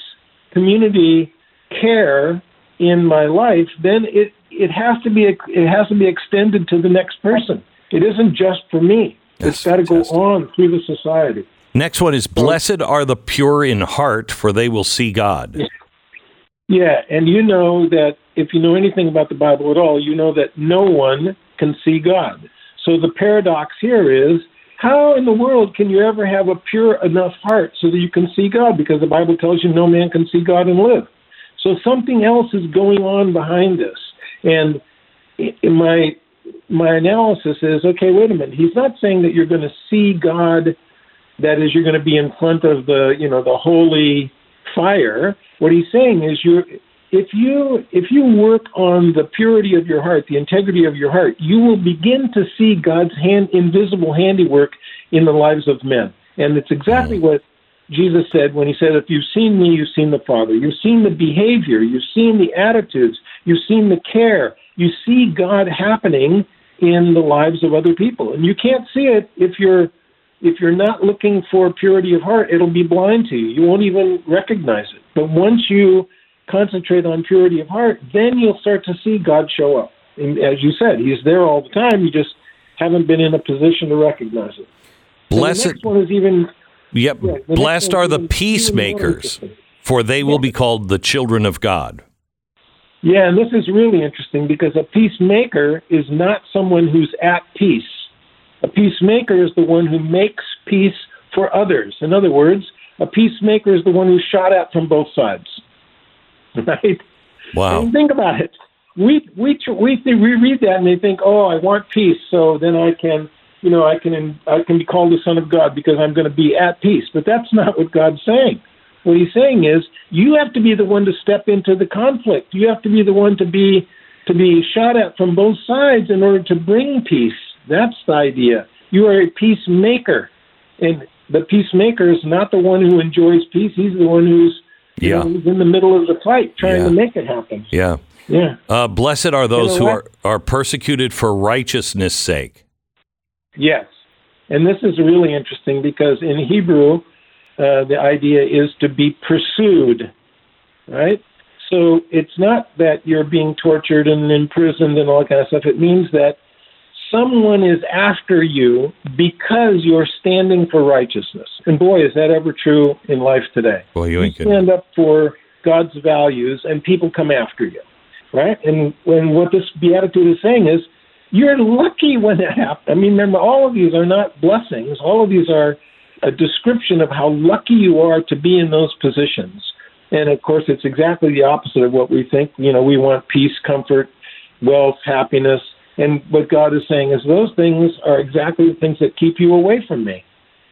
H: community care in my life, then it it has to be it has to be extended to the next person. It isn't just for me. it's got to go on through the society.
A: Next one is blessed are the pure in heart, for they will see God.
H: Yeah, and you know that if you know anything about the Bible at all, you know that no one can see God. So the paradox here is how in the world can you ever have a pure enough heart so that you can see God? Because the Bible tells you no man can see God and live. So something else is going on behind this. And in my my analysis is okay, wait a minute. He's not saying that you're going to see God that is you're going to be in front of the, you know, the holy fire. What he's saying is you if you if you work on the purity of your heart, the integrity of your heart, you will begin to see God's hand invisible handiwork in the lives of men. And it's exactly mm. what Jesus said when he said, If you've seen me, you've seen the Father. You've seen the behavior, you've seen the attitudes, you've seen the care, you see God happening in the lives of other people. And you can't see it if you're if you're not looking for purity of heart, it'll be blind to you. You won't even recognize it. But once you concentrate on purity of heart, then you'll start to see God show up. And as you said, He's there all the time. You just haven't been in a position to recognize it.
A: Blessed,
H: the next one is even
A: yep.
H: Yeah,
A: Blessed are the
H: even- even more
A: peacemakers, for they will be called the children of God.
H: Yeah, and this is really interesting because a peacemaker is not someone who's at peace. A peacemaker is the one who makes peace for others. In other words, a peacemaker is the one who's shot at from both sides. right?
A: Wow.
H: And think about it. We we we we read that and they think, oh, I want peace, so then I can, you know, I can I can be called the son of God because I'm going to be at peace. But that's not what God's saying. What He's saying is, you have to be the one to step into the conflict. You have to be the one to be to be shot at from both sides in order to bring peace. That's the idea. You are a peacemaker, and the peacemaker is not the one who enjoys peace. He's the one who's
A: Yeah.
H: know, who's in the middle of the fight trying
A: Yeah.
H: to make it happen.
A: Yeah.
H: Yeah.
A: Uh, blessed are those
H: You
A: who
H: know
A: are, are persecuted for righteousness' sake.
H: Yes. And this is really interesting because in Hebrew, uh, the idea is to be pursued, right? So it's not that you're being tortured and imprisoned and all that kind of stuff. It means that someone is after you because you're standing for righteousness. And boy, is that ever true in life today.
A: Boy, you ain't kidding.
H: stand up for God's values, and people come after you, right? And when what this beatitude is saying is, you're lucky when it happens. I mean, remember, all of these are not blessings. All of these are a description of how lucky you are to be in those positions. And of course, it's exactly the opposite of what we think. You know, we want peace, comfort, wealth, happiness. And what God is saying is those things are exactly the things that keep you away from me.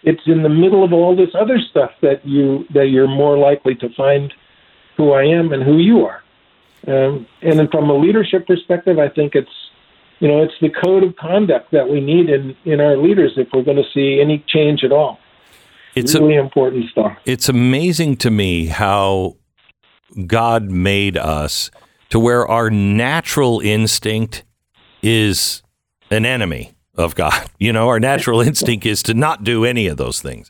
H: It's in the middle of all this other stuff that you that you're more likely to find who I am and who you are. Um, and then from a leadership perspective, I think it's you know it's the code of conduct that we need in in our leaders if we're going to see any change at all.
A: It's a-
H: really important stuff.
A: It's amazing to me how God made us to where our natural instinct is an enemy of God. You know, our natural instinct is to not do any of those things.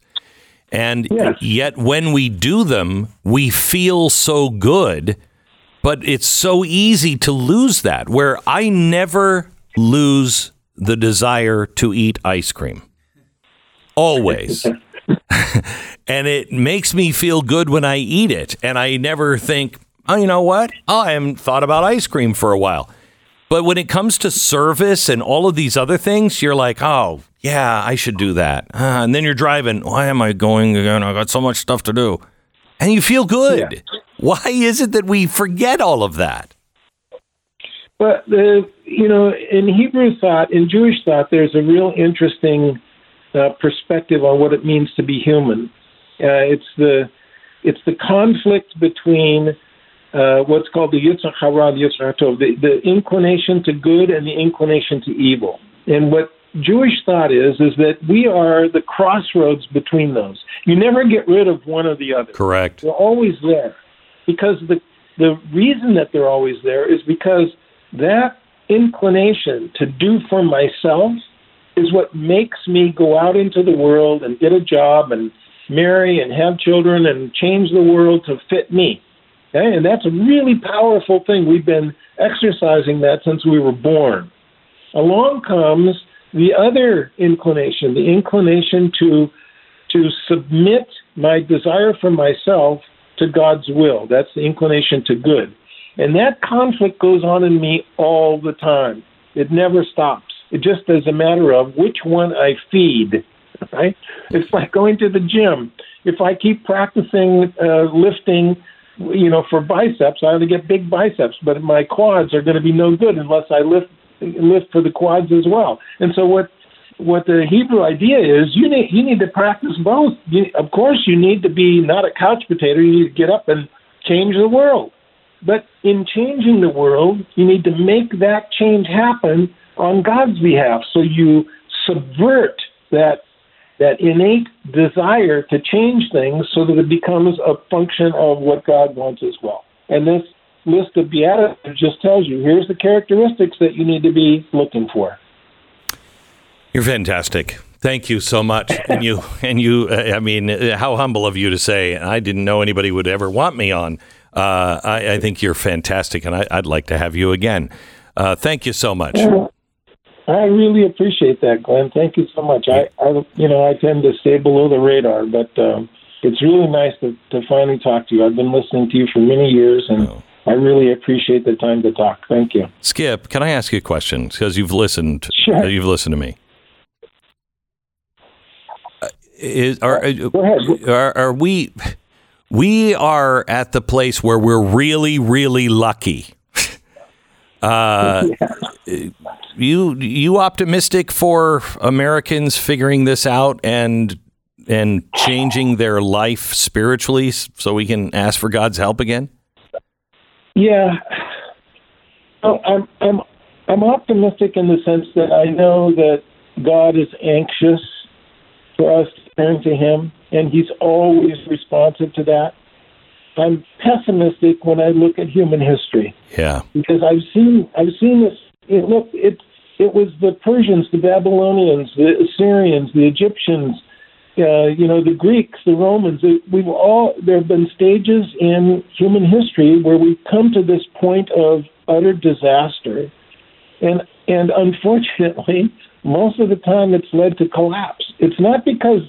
A: And yet, when we do them, we feel so good, but it's so easy to lose that. Where I never lose the desire to eat ice cream. Always. and it makes me feel good when I eat it. And I never think, oh, you know what? Oh, I haven't thought about ice cream for a while. But when it comes to service and all of these other things, you're like, oh, yeah, I should do that. Ah, and then you're driving, why am I going again? I got so much stuff to do. And you feel good. Why is it that we forget all of that?
H: But the you know in Hebrew thought, in Jewish thought, there's a real interesting uh, perspective on what it means to be human. Uh, it's the it's the conflict between uh, what's called the Yetzer Hara, the Yetzer Tov, the, the inclination to good and the inclination to evil. And what Jewish thought is is that we are the crossroads between those. You never get rid of one or the other.
A: Correct.
H: They're always there because the the reason that they're always there is because that inclination to do for myself is what makes me go out into the world and get a job and marry and have children and change the world to fit me. Okay? And that's a really powerful thing. We've been exercising that since we were born. Along comes the other inclination, the inclination to to submit my desire for myself to God's will. That's the inclination to good. And that conflict goes on in me all the time. It never stops. It just is a matter of which one I feed. Right? It's like going to the gym. If I keep practicing uh, lifting, you know, for biceps, I ought to get big biceps, but my quads are going to be no good unless I lift lift for the quads as well. And so what what the Hebrew idea is, you need you need to practice both. You, of course, you need to be not a couch potato. You need to get up and change the world. But in changing the world, you need to make that change happen on God's behalf. So you subvert that that innate desire to change things so that it becomes a function of what God wants as well. And this list of beatitudes just tells you here's the characteristics that you need to be looking for.
A: You're fantastic. Thank you so much. And you, and you, uh, I mean, uh, how humble of you to say, I didn't know anybody would ever want me on. Uh, I, I think you're fantastic, and I, I'd like to have you again. Uh, thank you so much.
H: I really appreciate that, Glenn. Thank you so much. I, I you know, I tend to stay below the radar, but um, it's really nice to, to finally talk to you. I've been listening to you for many years, and I really appreciate the time to talk. Thank you.
A: Skip, can I ask you a question? Because you've listened,
H: Sure.
A: you've listened to me. Uh, Is, are, are, are we we are at the place where we're really, really lucky. Uh, you you optimistic for Americans figuring this out and and changing their life spiritually so we can ask for God's help again?
H: Yeah, I'm I'm I'm optimistic in the sense that I know that God is anxious for us to turn to Him, and He's always responsive to that. I'm pessimistic when I look at human history
A: Yeah.
H: because I've seen I've seen this. It, look, it it was the Persians, the Babylonians, the Assyrians, the Egyptians, uh, you know, the Greeks, the Romans. It, we've all there have been stages in human history where we've come to this point of utter disaster, and and unfortunately, most of the time it's led to collapse. It's not because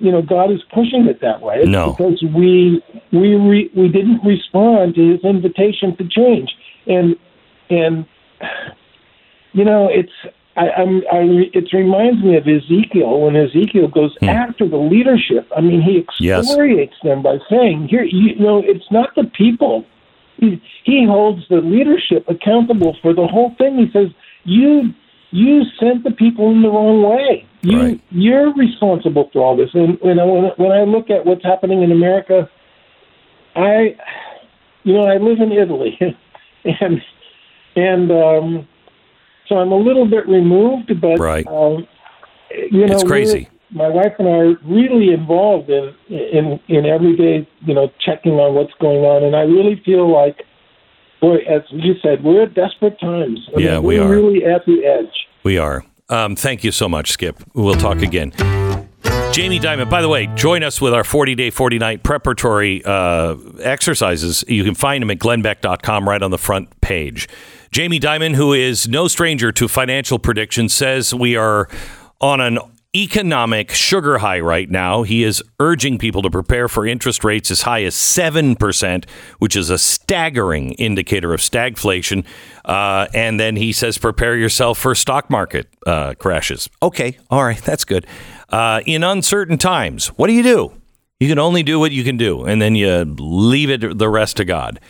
H: you know God is pushing it that way. It's
A: No.
H: because we we re, we didn't respond to His invitation to change, and and you know it's. I, I'm, I, it reminds me of Ezekiel when Ezekiel goes hmm. after the leadership. I mean, he
A: Yes.
H: them by saying, "Here, you know, it's not the people. He, he holds the leadership accountable for the whole thing. He says, "You, you sent the people in the wrong way. You,
A: Right.
H: you're responsible for all this." And you know, when, when I look at what's happening in America, I, you know, I live in Italy, and and um, so I'm a little bit removed, but
A: Right.
H: um, you know,
A: It's crazy.
H: My wife and I are really involved in in in everyday, you know, checking on what's going on, and I really feel like, boy, as you said, we're at desperate times. I
A: Yeah,
H: mean,
A: we
H: we're really at the edge.
A: We are. Um, thank you so much, Skip. We'll talk again. Jamie Dimon, by the way, join us with our 40 day, 40 night preparatory uh, exercises. You can find them at glennbeck.com right on the front page. Jamie Dimon, who is no stranger to financial predictions, says we are on an economic sugar high right now. He is urging people to prepare for interest rates as high as 7%, which is a staggering indicator of stagflation. Uh, and then he says, prepare yourself for stock market uh, crashes. Okay, all right, that's good. Uh, in uncertain times, what do you do? You can only do what you can do, and then you leave it the rest to God.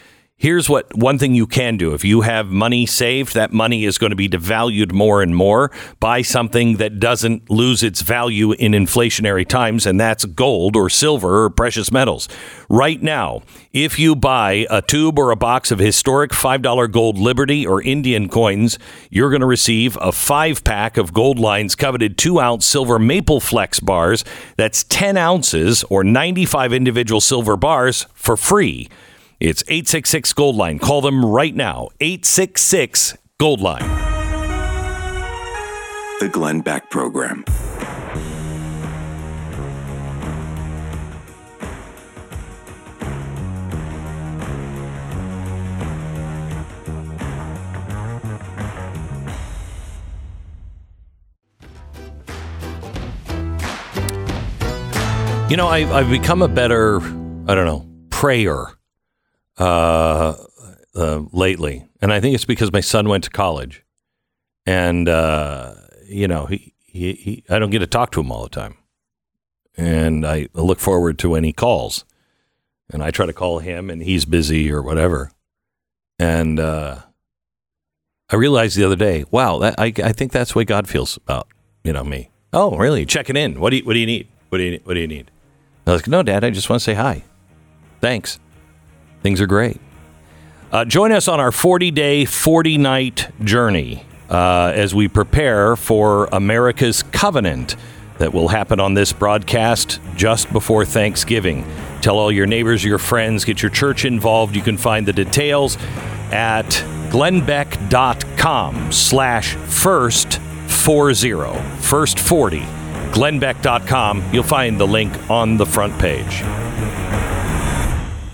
A: Here's what one thing you can do. If you have money saved, that money is going to be devalued more and more. Buy something that doesn't lose its value in inflationary times, and that's gold or silver or precious metals. Right now, if you buy a tube or a box of historic $5 gold Liberty or Indian coins, you're going to receive a five pack of Goldline's coveted two ounce silver Maple Flex bars. That's 10 ounces or 95 individual silver bars for free. It's 866 Goldline. Call them right now. 866 Goldline.
C: The Glenn Beck Program.
A: You know, I, I've become a better, I don't know, prayer uh, uh, lately. And I think it's because my son went to college. And, uh, you know, he, he, he, I don't get to talk to him all the time. And I look forward to when he calls. And I try to call him and he's busy or whatever. And uh, I realized the other day, wow, that, I, I think that's the way God feels about, you know, me. Oh, really? Checking in. What do you, what do you need? What do you, what do you need? I was like, no, Dad, I just want to say hi. Thanks. Things are great. Uh, join us on our 40 day, 40 night journey uh, as we prepare for America's Covenant that will happen on this broadcast just before Thanksgiving. Tell all your neighbors, your friends, get your church involved. You can find the details at glennbeck.com slash first 40, first 40 glennbeck.com. You'll find the link on the front page.